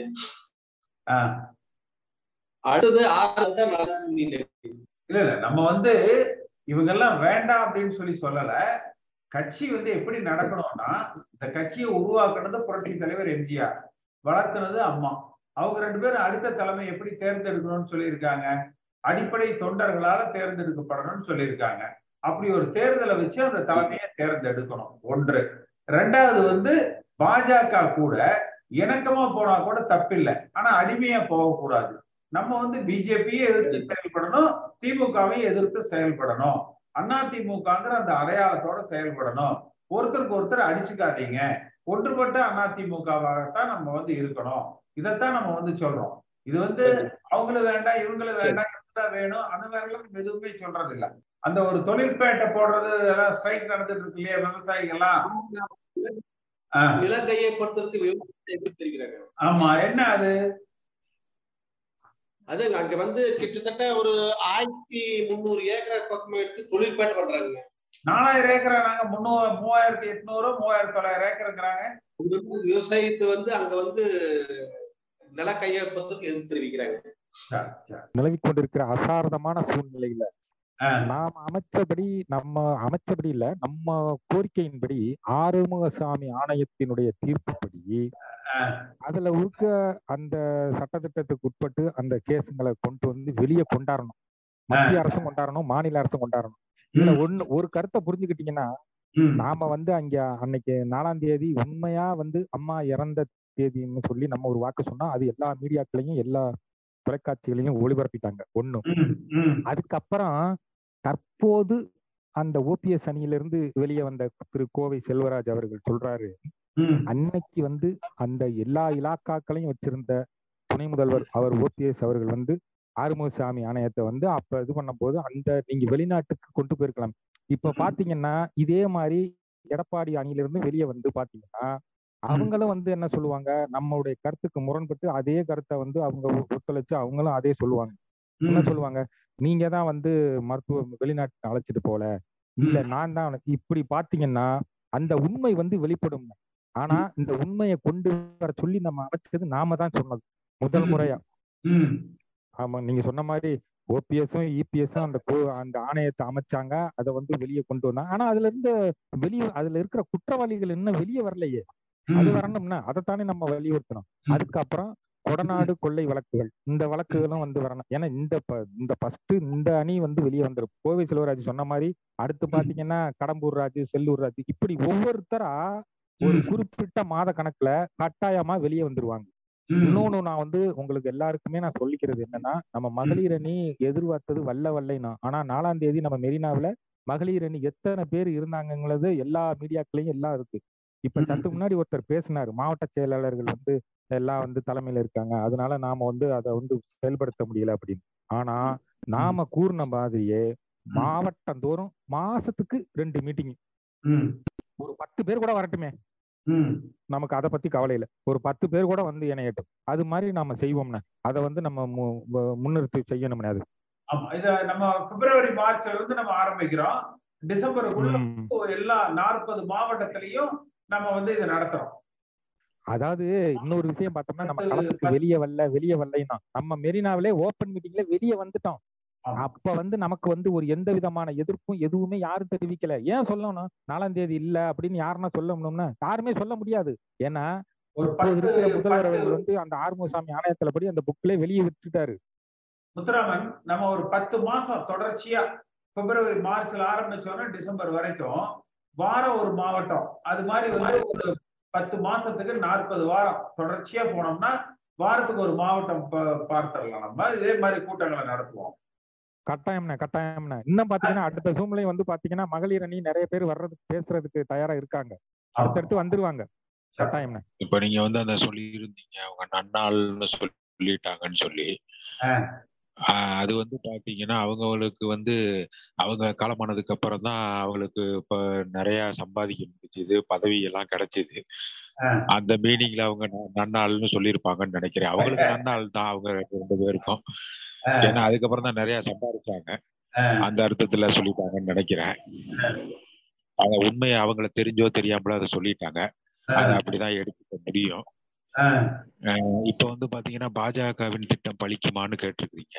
அடுத்தது. இல்ல இல்ல. நம்ம வந்து இவங்க எல்லாம் வேண்டாம் அப்படின்னு சொல்லி சொல்லல. கட்சி வந்து எப்படி நடக்கணும்னா இந்த கட்சியை உருவாக்குனது புரட்சி தலைவர் எம்ஜிஆர் வளர்த்துனது அம்மா. அவங்க ரெண்டு பேரும் அடுத்த தலைமை எப்படி தேர்ந்தெடுக்கணும்னு சொல்லியிருக்காங்க. அடிப்படை தொண்டர்களால தேர்ந்தெடுக்கப்படணும்னு சொல்லியிருக்காங்க. அப்படி ஒரு தேர்தலை வச்சு அந்த தலைமையை தேர்ந்தெடுக்கணும். ஒன்று. ரெண்டாவது வந்து பாஜக கூட இணக்கமா போனா கூட தப்பில்லை. ஆனா அடிமையா போகக்கூடாது. நம்ம வந்து பிஜேபியை எதிர்த்து செயல்படணும் திமுகவையும் எதிர்த்து செயல்படணும். அண்ணா திமுகங்கிற அந்த அடையாளத்தோட செயல்படணும். ஒருத்தருக்கு ஒருத்தர் அடிச்சுக்காதீங்க. ஒன்றுபட்ட அண்ணா திமுகவாகத்தான் நம்ம வந்து இருக்கணும். இதைத்தான் நம்ம வந்து சொல்றோம். இது வந்து அவங்களும் வேண்டாம் இவங்களும் வேண்டாம் வேணும். அந்த மாதிரிலாம் எதுவுமே சொல்றது இல்ல அந்த ஒரு தொழிற்பேட்டை போடுறது எல்லாம் ஸ்ட்ரைக் நடந்துட்டு இருக்கு இல்லையா விவசாயிகள்லாம்? இலங்கையை பொறுத்தவரைக்கும் ஆமா. என்ன அது? அது அங்க வந்து கிட்டத்தட்ட ஒரு ஆயிரத்தி முந்நூறு ஏக்கர் பக்கம் எடுத்து தொழிற்பேட்டை பண்றாங்க. நாலாயிரம் ஏக்கரை நாங்க? முந்நூறு மூவாயிரத்தி எட்நூறு மூவாயிரத்தி தொள்ளாயிரம் ஏக்கருங்கிறாங்க. அங்க வந்து விவசாயத்தை வந்து அங்க வந்து நில கையகப்பத்துக்கு எதிர்த்து தெரிவிக்கிறாங்க. நிலவி கொண்டிருக்கிற அசாரதமான சூழ்நிலையில நாம் அமைச்சபடி நம்ம அமைச்சபடி இல்ல நம்ம கோரிக்கையின்படி ஆறுமுகசாமி ஆணையத்தினுடைய தீர்ப்புப்படி அதுல இருக்க அந்த சட்டத்திட்டத்துக்கு உட்பட்டு அந்த கேஸுங்களை கொண்டு வந்து வெளியே கொண்டாடணும் மத்திய அரசும் கொண்டாடணும் மாநில அரசும் கொண்டாடணும் இதுல ஒண்ணு ஒரு கருத்தை புரிஞ்சுக்கிட்டீங்கன்னா நாம வந்து அங்க அன்னைக்கு நாலாம் தேதி உண்மையா வந்து அம்மா இறந்த தேதின்னு சொல்லி நம்ம ஒரு வாக்கு சொன்னா அது எல்லா மீடியாக்களையும் எல்லா தொலைக்காட்சிகளையும் ஒளிபரப்பிட்டாங்க. ஒண்ணு. அதுக்கப்புறம் தற்போது அந்த ஓபிஎஸ் அணியிலிருந்து வெளியே வந்த திரு கோவை செல்வராஜ் அவர்கள் சொல்றாரு அன்னைக்கு வந்து அந்த எல்லா இலாக்காக்களையும் வச்சிருந்த துணை முதல்வர் அவர் ஓபிஎஸ் அவர்கள் வந்து ஆறுமுகசாமி ஆணையத்தை வந்து அப்ப இது பண்ணும்போது அந்த நீங்க வெளிநாட்டுக்கு கொண்டு போயிருக்கலாம். இப்ப பாத்தீங்கன்னா இதே மாதிரி எடப்பாடி அணியிலிருந்து வெளியே வந்து பாத்தீங்கன்னா அவங்களும் வந்து என்ன சொல்லுவாங்க? நம்மளுடைய கருத்துக்கு முரண்பட்டு அதே கருத்தை வந்து அவங்க ஒத்துழைச்சு அவங்களும் அதே சொல்லுவாங்க. என்ன சொல்லுவாங்க? நீங்க தான் வந்து மருத்துவ வெளிநாட்டுக்கு அழைச்சிட்டு போல. இல்ல நான் தான் இப்படி பாத்தீங்கன்னா அந்த உண்மை வந்து வெளிப்படும் ஆனா இந்த உண்மையை கொண்டு வர சொல்லி நம்ம அமைச்சது நாம தான் சொன்னது. முதல் முறையா. ஆமா நீங்க சொன்ன மாதிரி ஓபிஎஸும் இபிஎஸும் அந்த அந்த ஆணையத்தை அமைச்சாங்க. அதை வந்து வெளியே கொண்டு வந்தாங்க. ஆனா அதுல இருந்து வெளியே அதுல இருக்கிற குற்றவாளிகள் இன்னும் வெளியே வரலையே. அது வரணும்னா அதைத்தானே நம்ம வலியுறுத்தணும். அதுக்கப்புறம் கொடநாடு கொள்ளை வழக்குகள் இந்த வழக்குகளும் வந்து வரணும். ஏன்னா இந்த இந்த ஃபர்ஸ்ட் இந்த அணி வந்து வெளியே வந்துடும் கோவை செல்வராஜ் சொன்ன மாதிரி அடுத்து பாத்தீங்கன்னா கடம்பூர் ராஜு செல்லூர் ராஜு இப்படி ஒவ்வொருத்தரா ஒரு குறிப்பிட்ட மாத கணக்குல கட்டாயமா வெளியே வந்துருவாங்க. இன்னொன்னு நான் வந்து உங்களுக்கு எல்லாருக்குமே நான் சொல்லிக்கிறது என்னன்னா நம்ம மகளிர் அணி எதிர்பார்த்தது வல்ல வல்லைனா ஆனா நாலாம் தேதி நம்ம மெரினாவில மகளிர் அணி எத்தனை பேர் இருந்தாங்கங்கிறது எல்லா மீடியாக்களையும் எல்லாம் இருக்கு. இப்ப சற்று முன்னாடி ஒருத்தர் பேசினாரு. மாவட்ட செயலாளர்கள் வந்து எல்லாம் வந்து தலைமையில இருக்காங்க. அதனால நாம வந்து அதை வந்து செயல்படுத்த முடியல அப்படின்னு. ஆனா நாம கூறின மாதிரியே மாவட்டம் தோறும் மாசத்துக்கு ரெண்டு மீட்டிங். ஒரு பத்து பேர் கூட வரட்டுமே. நமக்கு அதை பத்தி கவலை இல்லை. ஒரு பத்து பேர் கூட வந்து இணையட்டும். அது மாதிரி நாம செய்வோம்னா. அதை வந்து நம்ம முன்னிறுத்தி செய்யணும்னா அது. இத நம்ம பிப்ரவரி மார்ச்ல இருந்து நம்ம ஆரம்பிக்கிறோம். டிசம்பருக்குள்ள எல்லா நாற்பது மாவட்டத்திலையும் நம்ம வந்து இதை நடத்துறோம். அதாவது இன்னொரு விஷயம் பார்த்தோம்னா நம்ம களத்துக்கு வெளியே வரல வெளியே வரலைன்னா நம்ம மெரினாவிலே ஓப்பன் மீட்டிங்ல வெளியே வந்துட்டோம். அப்ப வந்து நமக்கு வந்து ஒரு எந்த விதமான எதிர்ப்பும் எதுவுமே யாரும் தெரிவிக்கல. ஏன் சொல்லணும்? நாலாம் தேதி இல்ல அப்படின்னு யாருன்னா சொல்லணும்னா யாருமே சொல்ல முடியாது. ஏன்னா இருக்கிற முதல்வர் அவர்கள் வந்து அந்த ஆறுமுகசாமி ஆணையத்துல படி அந்த புக்ல வெளியே விட்டுட்டாரு. முத்துராமன் நம்ம ஒரு பத்து மாசம் தொடர்ச்சியா பிப்ரவரி மார்ச்ல ஆரம்பிச்சோன்னா டிசம்பர் வரைக்கும் வாரம் ஒரு மாவட்டம். அது மாதிரி வந்து ஒரு பத்து மாசத்துக்கு நாற்பது வாரம் தொடர்ச்சியா போனோம்னா வாரத்துக்கு ஒரு மாவட்டம் பார்த்துடலாம் நம்ம. இதே மாதிரி கூட்டங்களை நடத்துவோம். கட்டாயம்ண்ணே கட்டாயம்ண்ணே. இன்னும் பாத்தீங்கன்னா அடுத்த சூழ்நிலை வந்து பாத்தீங்கன்னா மகளிர் அணி நிறைய பேர் வர்றதுக்கு பேசுறதுக்கு தயாரா இருக்காங்க. அடுத்தடுத்து வந்துருவாங்க. கட்டாயம்ண்ணே. இப்ப நீங்க வந்து அந்த சொல்லி இருந்தீங்க அவங்க நன்னாள்னு சொல்லிட்டாங்கன்னு சொல்லி. அது வந்து பாத்தீங்கன்னா அவங்களுக்கு வந்து அவங்க காலமானதுக்கு அப்புறம் தான் அவங்களுக்கு இப்ப நிறைய சம்பாதிக்க முடிஞ்சது பதவி எல்லாம் கிடைச்சது அந்த மீனிங்ல அவங்க நன்னாள்னு சொல்லியிருப்பாங்கன்னு நினைக்கிறேன். அவங்களுக்கு நன்னாள் தான் அவங்க ரெண்டு பேருக்கும். ஏன்னா அதுக்கப்புறம் தான் நிறைய சம்பாதிச்சாங்க அந்த அர்த்தத்துல சொல்லிட்டாங்கன்னு நினைக்கிறேன். அத உண்மையை அவங்கள தெரிஞ்சோ தெரியாமலோ அதை சொல்லிட்டாங்க. அதை அப்படிதான் எடுத்துக்க முடியும். இப்ப வந்து பாத்தீங்கன்னா பாஜகவின் திட்டம் பலிக்குமான்னு கேட்டிருக்கீங்க.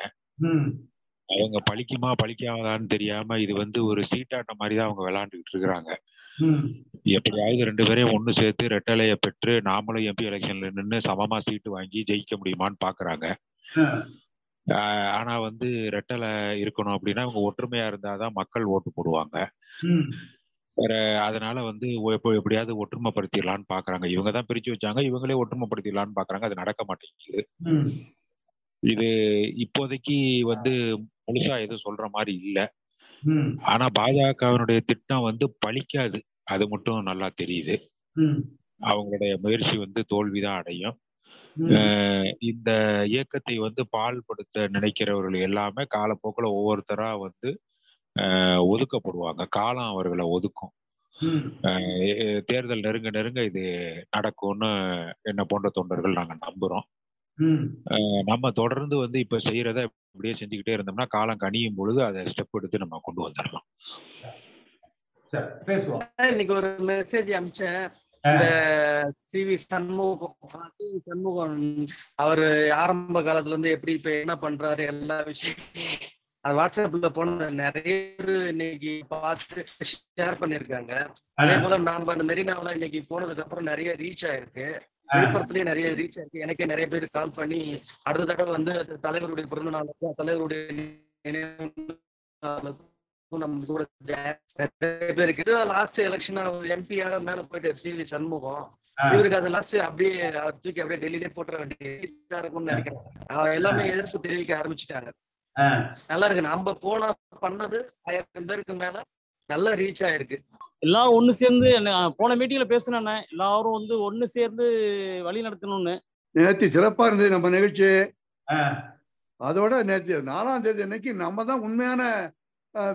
அவங்க பலிக்குமா பலிக்காதான்னு தெரியாம இது வந்து ஒரு சீட்டாட்டம் மாதிரி தான் அவங்க விளையாண்டுக்கிட்டு இருக்கிறாங்க. எப்படியாவது ரெண்டு பேரையும் ஒண்ணு சேர்த்து ரெட்டலைய பெற்று நாமளும் எம்பி எலெக்ஷன்ல நின்று சமமா சீட்டு வாங்கி ஜெயிக்க முடியுமான்னு பாக்குறாங்க. ஆனா வந்து ரெட்டலை இருக்கணும் அப்படின்னா அவங்க ஒற்றுமையா இருந்தாதான் மக்கள் ஓட்டு போடுவாங்க. வேற அதனால வந்து எப்படியாவது ஒற்றுமைப்படுத்திடலான்னு பாக்குறாங்க. இவங்க தான் பிரிச்சு வச்சாங்க இவங்களே ஒற்றுமைப்படுத்திடலான்னு பாக்குறாங்க. அது நடக்க மாட்டேங்குது. இது இப்போதைக்கு வந்து முழுசா எதுவும் சொல்ற மாதிரி இல்ல. ஆனா பாஜகவினுடைய திட்டம் வந்து பலிக்காது அது மட்டும் நல்லா தெரியுது. அவங்களுடைய முயற்சி வந்து தோல்விதான் அடையும். இந்த இயக்கத்தை வந்து பால்படுத்த நினைக்கிறவர்கள் எல்லாமே காலப்போக்கில் ஒவ்வொருத்தரா வந்து ஒதுக்கப்படுவாங்க. காலம் அவர்களை ஒதுக்கும். தேர்தல் நெருங்க நெருங்க இது நடக்கும்னு என்ன போன்ற தொண்டர்கள் நாங்க நம்புறோம். நம்ம தொடர்ந்து வந்து இப்ப செய்யறத இப்படியே செஞ்சுக்கிட்டே இருந்தோம்னா காலம் கனியும் பொழுது அதை ஸ்டெப் எடுத்து நம்ம கொண்டு வந்துடலாம். சரி பேசுவோம். இன்னைக்கு ஒரு மெசேஜ் அமிச்சேன் இந்த சிவி சண்முகம் சிவி சண்முகம் அவர் ஆரம்ப காலத்துல இருந்து எப்படி இப்ப என்ன பண்றாரு எல்லா விஷயத்தையும் அது வாட்ஸ்அப்ல போன நிறைய பேர் இன்னைக்கு பார்த்து ஷேர் பண்ணிருக்காங்க அதே போல நாம அந்த மெரினாவில இன்னைக்கு போனதுக்கு அப்புறம் நிறைய ரீச் ஆயிருக்கு. விழுப்புரத்துலயும் நிறைய ரீச் ஆயிருக்கு. எனக்கே நிறைய பேர் கால் பண்ணி அடுத்த தடவை வந்து தலைவருடைய பிறந்த நாளுக்கும் தலைவருடைய நம்ம கூட நிறைய பேர் இருக்கு. லாஸ்ட் எலெக்ஷன் எம்பியாக மேல போயிட்டு சி வி சண்முகம். இவருக்கு அது லாஸ்ட் அப்படியே தூக்கி அப்படியே டெல்லியிலே போட்டுற வேண்டியதா இருக்கும்னு நினைக்கிறேன். எல்லாமே எதிர்ப்பு தெரிவிக்க ஆரம்பிச்சுட்டாங்க. நல்லா இருக்கு. நம்ம போன பண்ணது ஆயிரம் பேருக்கு மேல நல்லா ரீச் ஆயிருக்கு. எல்லாரும் ஒண்ணு சேர்ந்து போன மீட்டிங்ல பேசினேன் எல்லாரும் வந்து ஒண்ணு சேர்ந்து வழி நடத்தணும்னு. நேற்று சிறப்பா இருந்தது நம்ம நிகழ்ச்சி. அதோட நேற்று நாலாம் தேதி அன்னைக்கு நம்ம தான் உண்மையான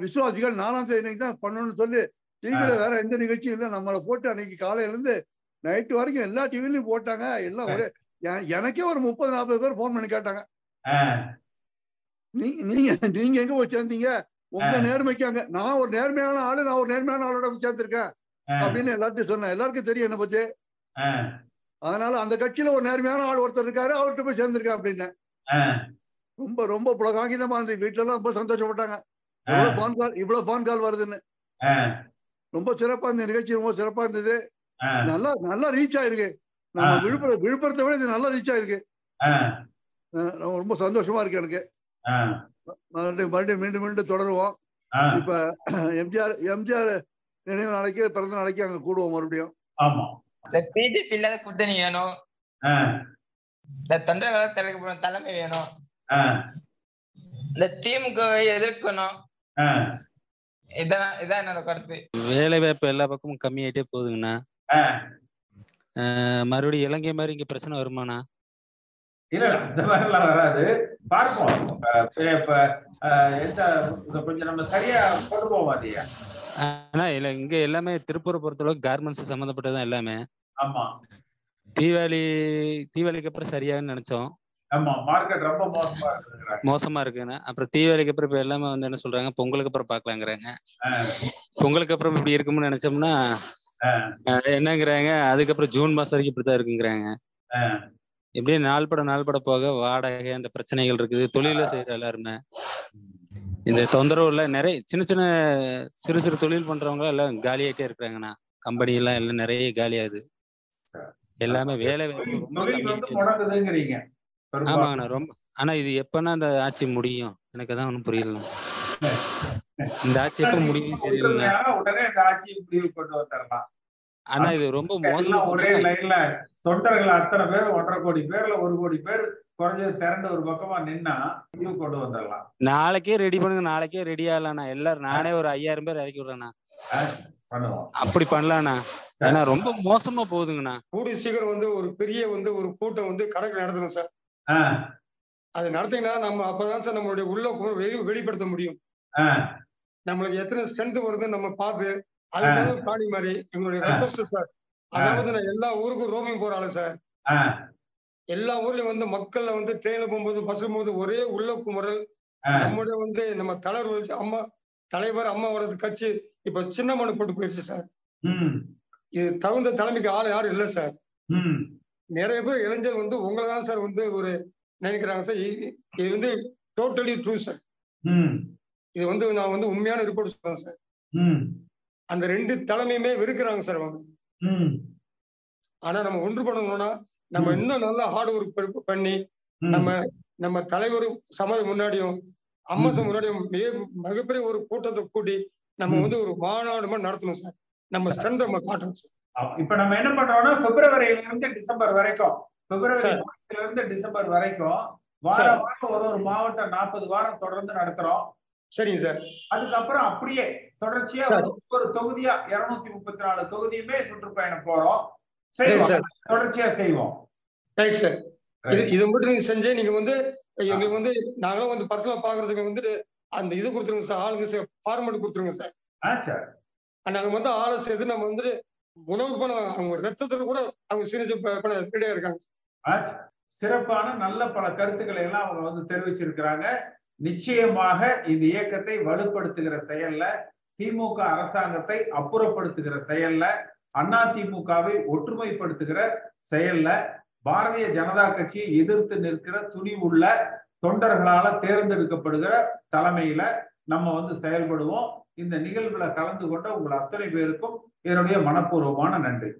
விசுவாசிகள் நாலாம் தேதி அன்னைக்கு தான் பண்ணணும்னு சொல்லி டிவியில வேற எந்த நிகழ்ச்சியும் இல்லை. நம்மளை போட்டு அன்னைக்கு காலையில இருந்து நைட்டு வரைக்கும் எல்லா டிவிலையும் போட்டாங்க. எல்லாம் ஒரே எனக்கே ஒரு முப்பது நாற்பது பேர் ஃபோன் பண்ணி கேட்டாங்க. நீங்க நீங்க எங்க போய் சேர்ந்தீங்க? உங்க நேர்மைக்காங்க நான் ஒரு நேர்மையான ஆளு நான் ஒரு நேர்மையான ஆளோட போய் சேர்ந்திருக்கேன். அப்படின்னு எல்லாத்தையும் சொன்னேன். எல்லாருக்கும் தெரியும் என்ன பத்தி அதனால அந்த கட்சியில ஒரு நேர்மையான ஆள் ஒருத்தர் இருக்காரு அவர்கிட்ட போய் சேர்ந்திருக்கேன் அப்படின்னேன். ரொம்ப ரொம்ப புலகாங்கிதமா இருந்தது. வீட்டுல எல்லாம் ரொம்ப சந்தோஷப்பட்டாங்க. இவ்வளவு பான் கால் இவ்வளவு பான் கால் வருதுன்னு. ரொம்ப சிறப்பா இருந்த நிகழ்ச்சி ரொம்ப சிறப்பா இருந்தது. நல்லா நல்லா ரீச் ஆயிருக்கு. நம்ம விழுப்புரம் விழுப்புரத்தை விட இது நல்லா ரீச் ஆயிருக்கு. ரொம்ப சந்தோஷமா இருக்கு எனக்கு. மறுபடியும் மறுபடியும் மீண்டும் மீண்டும் தொடருவோம். இப்ப எம்ஜிஆர் எம்ஜிஆர் நினைவு நாளைக்கு பிறந்த நாளைக்கு அங்க கூடுவோம் மறுபடியும். ஆமா. இந்த பிஜேபி இல்லாத கூட்டணி வேணும். இந்த தொண்டர்கள தலைக்கு போன தலைமை வேணும். இந்த திமுகவை எதிர்க்கணும். இதான் இதான் என்னோட கருத்து. வேலை வாய்ப்பு எல்லா பக்கமும் கம்மியாயிட்டே போகுதுங்கண்ணா. மறுபடியும் இலங்கை மாதிரி இங்க பிரச்சனை வருமாண்ணா? இல்ல இல்ல, அந்த மாதிரி எல்லாம் வராது. பார்ப்போம். இப்ப எந்த கொஞ்சம் நம்ம சரியா கொண்டு போவோம் அதையா. ஆனா இல்ல இங்க எல்லாமே திருப்பூரை பொறுத்தளவுக்கு கார்மெண்ட்ஸ் சம்மந்தப்பட்டதான் எல்லாமே. ஆமா. தீபாவளி தீபாவளிக்கு அப்புறம் சரியாகுன்னு நினைச்சோம். ஆமா மார்க்கெட் ரொம்ப மோசமா இருக்குண்ணா அப்புறம் தீபாவளிக்கு அப்புறம் இப்ப எல்லாமே வந்து என்ன சொல்றாங்க பொங்கலுக்கு அப்புறம் பாக்கலாங்கிறாங்க பொங்கலுக்கு அப்புறம் இப்படி இருக்கும்னு நினைச்சோம்னா என்னங்கிறாங்க அதுக்கப்புறம் ஜூன் மாசம் வரைக்கும் இப்படித்தான் இருக்குங்கிறாங்க. இப்படியே நாள் பட நாள் பட போக வாடகை அந்த பிரச்சனைகள் இருக்குது. தொழில செய்யற எல்லாருமே இந்த தொந்தரவுல நிறைய சின்ன சின்ன சிறு சிறு தொழில் பண்றவங்க எல்லாம் காலியாயிட்டே இருக்கிறாங்கண்ணா. கம்பெனி எல்லாம் எல்லாம் நிறைய காலியாகுது. எல்லாமே வேலை. ஆமாங்கண்ணா ரொம்ப ஆனா இது எப்பன்னா அந்த ஆட்சி முடியும். எனக்கு தான் ஒன்றும் புரியல இந்த ஆட்சி எப்ப முடியும் தெரியல உடனே இந்த ஆட்சியை முடிவு கொண்டு வந்துடலாம். ஆனா இது ரொம்ப மோசமா ஒரே. லைன்ல தொண்டர்கள் அத்தனை பேர் ஒன்றரை கோடி பேர்ல ஒரு கோடி பேர் குறைஞ்சது திரண்டு ஒரு பக்கமா நின்னா முடிவு கொண்டு வந்துடலாம். நாளைக்கே ரெடி பண்ணுங்க நாளைக்கே ரெடி ஆகலாண்ணா எல்லாரும் நானே ஒரு ஐயாயிரம் பேர் இறக்கி விடுறேண்ணா. பண்ணுவோம். அப்படி பண்ணலாண்ணா. ஏன்னா ரொம்ப மோசமா போகுதுங்கண்ணா. கூடிய சீக்கிரம் வந்து ஒரு பெரிய வந்து ஒரு கூட்டம் வந்து கணக்கு நடத்தணும் சார். அது நடத்தீங்கன்னா நம்ம அப்பதான் சார் நம்மளுடைய உள்ள வெளிப்படுத்த முடியும். நம்மளுக்கு எத்தனை ஸ்ட்ரென்த் வருதுன்னு நம்ம பார்த்து தகுந்த பாடி மாதிரி எங்களுடைய ரெக்வஸ்ட் சார். அதாவது நான் எல்லா ஊருக்கும் ரோமிங் போற ஆளு சார். எல்லா ஊர்லயும் வந்து மக்கள்ல வந்து ட்ரெயின்ல போகும்போது பஸ்ல போகும்போது ஒரே உள்ள குமுறல். நம்முடைய வந்து நம்ம தலைவர் அம்மா தலைவர் அம்மாவோட கட்சி இப்ப சின்ன மனு போட்டு போயிருச்சு சார். இது தகுந்த தலைமைக்கு ஆள் யாரும் இல்லை சார். நிறைய பேர் இளைஞர் வந்து உங்களை தான் சார் வந்து ஒரு நினைக்கிறாங்க சார். இது- வந்து டோட்டலி ட்ரூ சார். இது வந்து நான் வந்து உண்மையான ரிப்போர்ட் சொல்றேன் சார். அந்த ரெண்டு தலைமையுமே வெறுக்கிறாங்க சார் அவங்க ஆனா நம்ம ஒன்று பண்ணணும்னா நம்ம. இன்னும் நல்லா ஹார்ட் ஒர்க் பண்ணி. நம்ம நம்ம தலைவர் சமாதி முன்னாடியும் அம்மாசம் முன்னாடியும் மிக- மிகப்பெரிய ஒரு கூட்டத்தை கூட்டி நம்ம. வந்து ஒரு மாநாடு மாதிரி நடத்தணும் சார் நம்ம ஸ்ட்ரென்த் நம்ம காட்டணும் சார் இப்ப நம்ம என்ன பண்றோம்னா பிப்ரவரியில இருந்து டிசம்பர் வரைக்கும் பிப்ரவரி இருந்து டிசம்பர் வரைக்கும் வார சார். வாரம் ஒரு ஒரு மாவட்டம் நாற்பது வாரம் தொடர்ந்து நடத்துறோம் சரிங்க சார். அதுக்கப்புறம் அப்படியே தொடர்ச்சியா ஒரு தொகுதியா இருநூத்தி முப்பத்தி நாலு தொகுதியுமே சுற்றுப்பயணம் போறோம். தொடர்ச்சியா செய்வோம். Right sir. இது இது மட்டும் நீங்க செஞ்சு நீங்க வந்து எங்களுக்கு வந்து நாங்களும் வந்து பர்சனலா பாக்குறதுக்கு வந்துட்டு அந்த இது கொடுத்துருங்க சார். ஆளுங்க சார் ஃபார்மேட் கொடுத்துருங்க சார். சார். நாங்க வந்து ஆளை சேர்த்து நம்ம வந்து உணவு பண்ண அவங்க ரத்தத்துல கூட அவங்க சீரியஸ் பண்ண ரெடியா இருக்காங்க சிறப்பான நல்ல பல கருத்துக்களை எல்லாம் அவங்க வந்து தெரிவிச்சிருக்கிறாங்க. நிச்சயமாக இந்த இயக்கத்தை வலுப்படுத்துகிற செயல்ல திமுக அரசாங்கத்தை அப்புறப்படுத்துகிற செயல்ல அண்ணா திமுகவை ஒற்றுமைப்படுத்துகிற செயல்ல பாரதிய ஜனதா கட்சியை எதிர்த்து நிற்கிற துணிவுள்ள தொண்டர்களால தேர்ந்தெடுக்கப்படுகிற தலைமையில நம்ம வந்து செயல்படுவோம். இந்த நிகழ்வுல கலந்து கொண்ட உங்கள் அத்தனை பேருக்கும் என்னுடைய மனப்பூர்வமான நன்றி.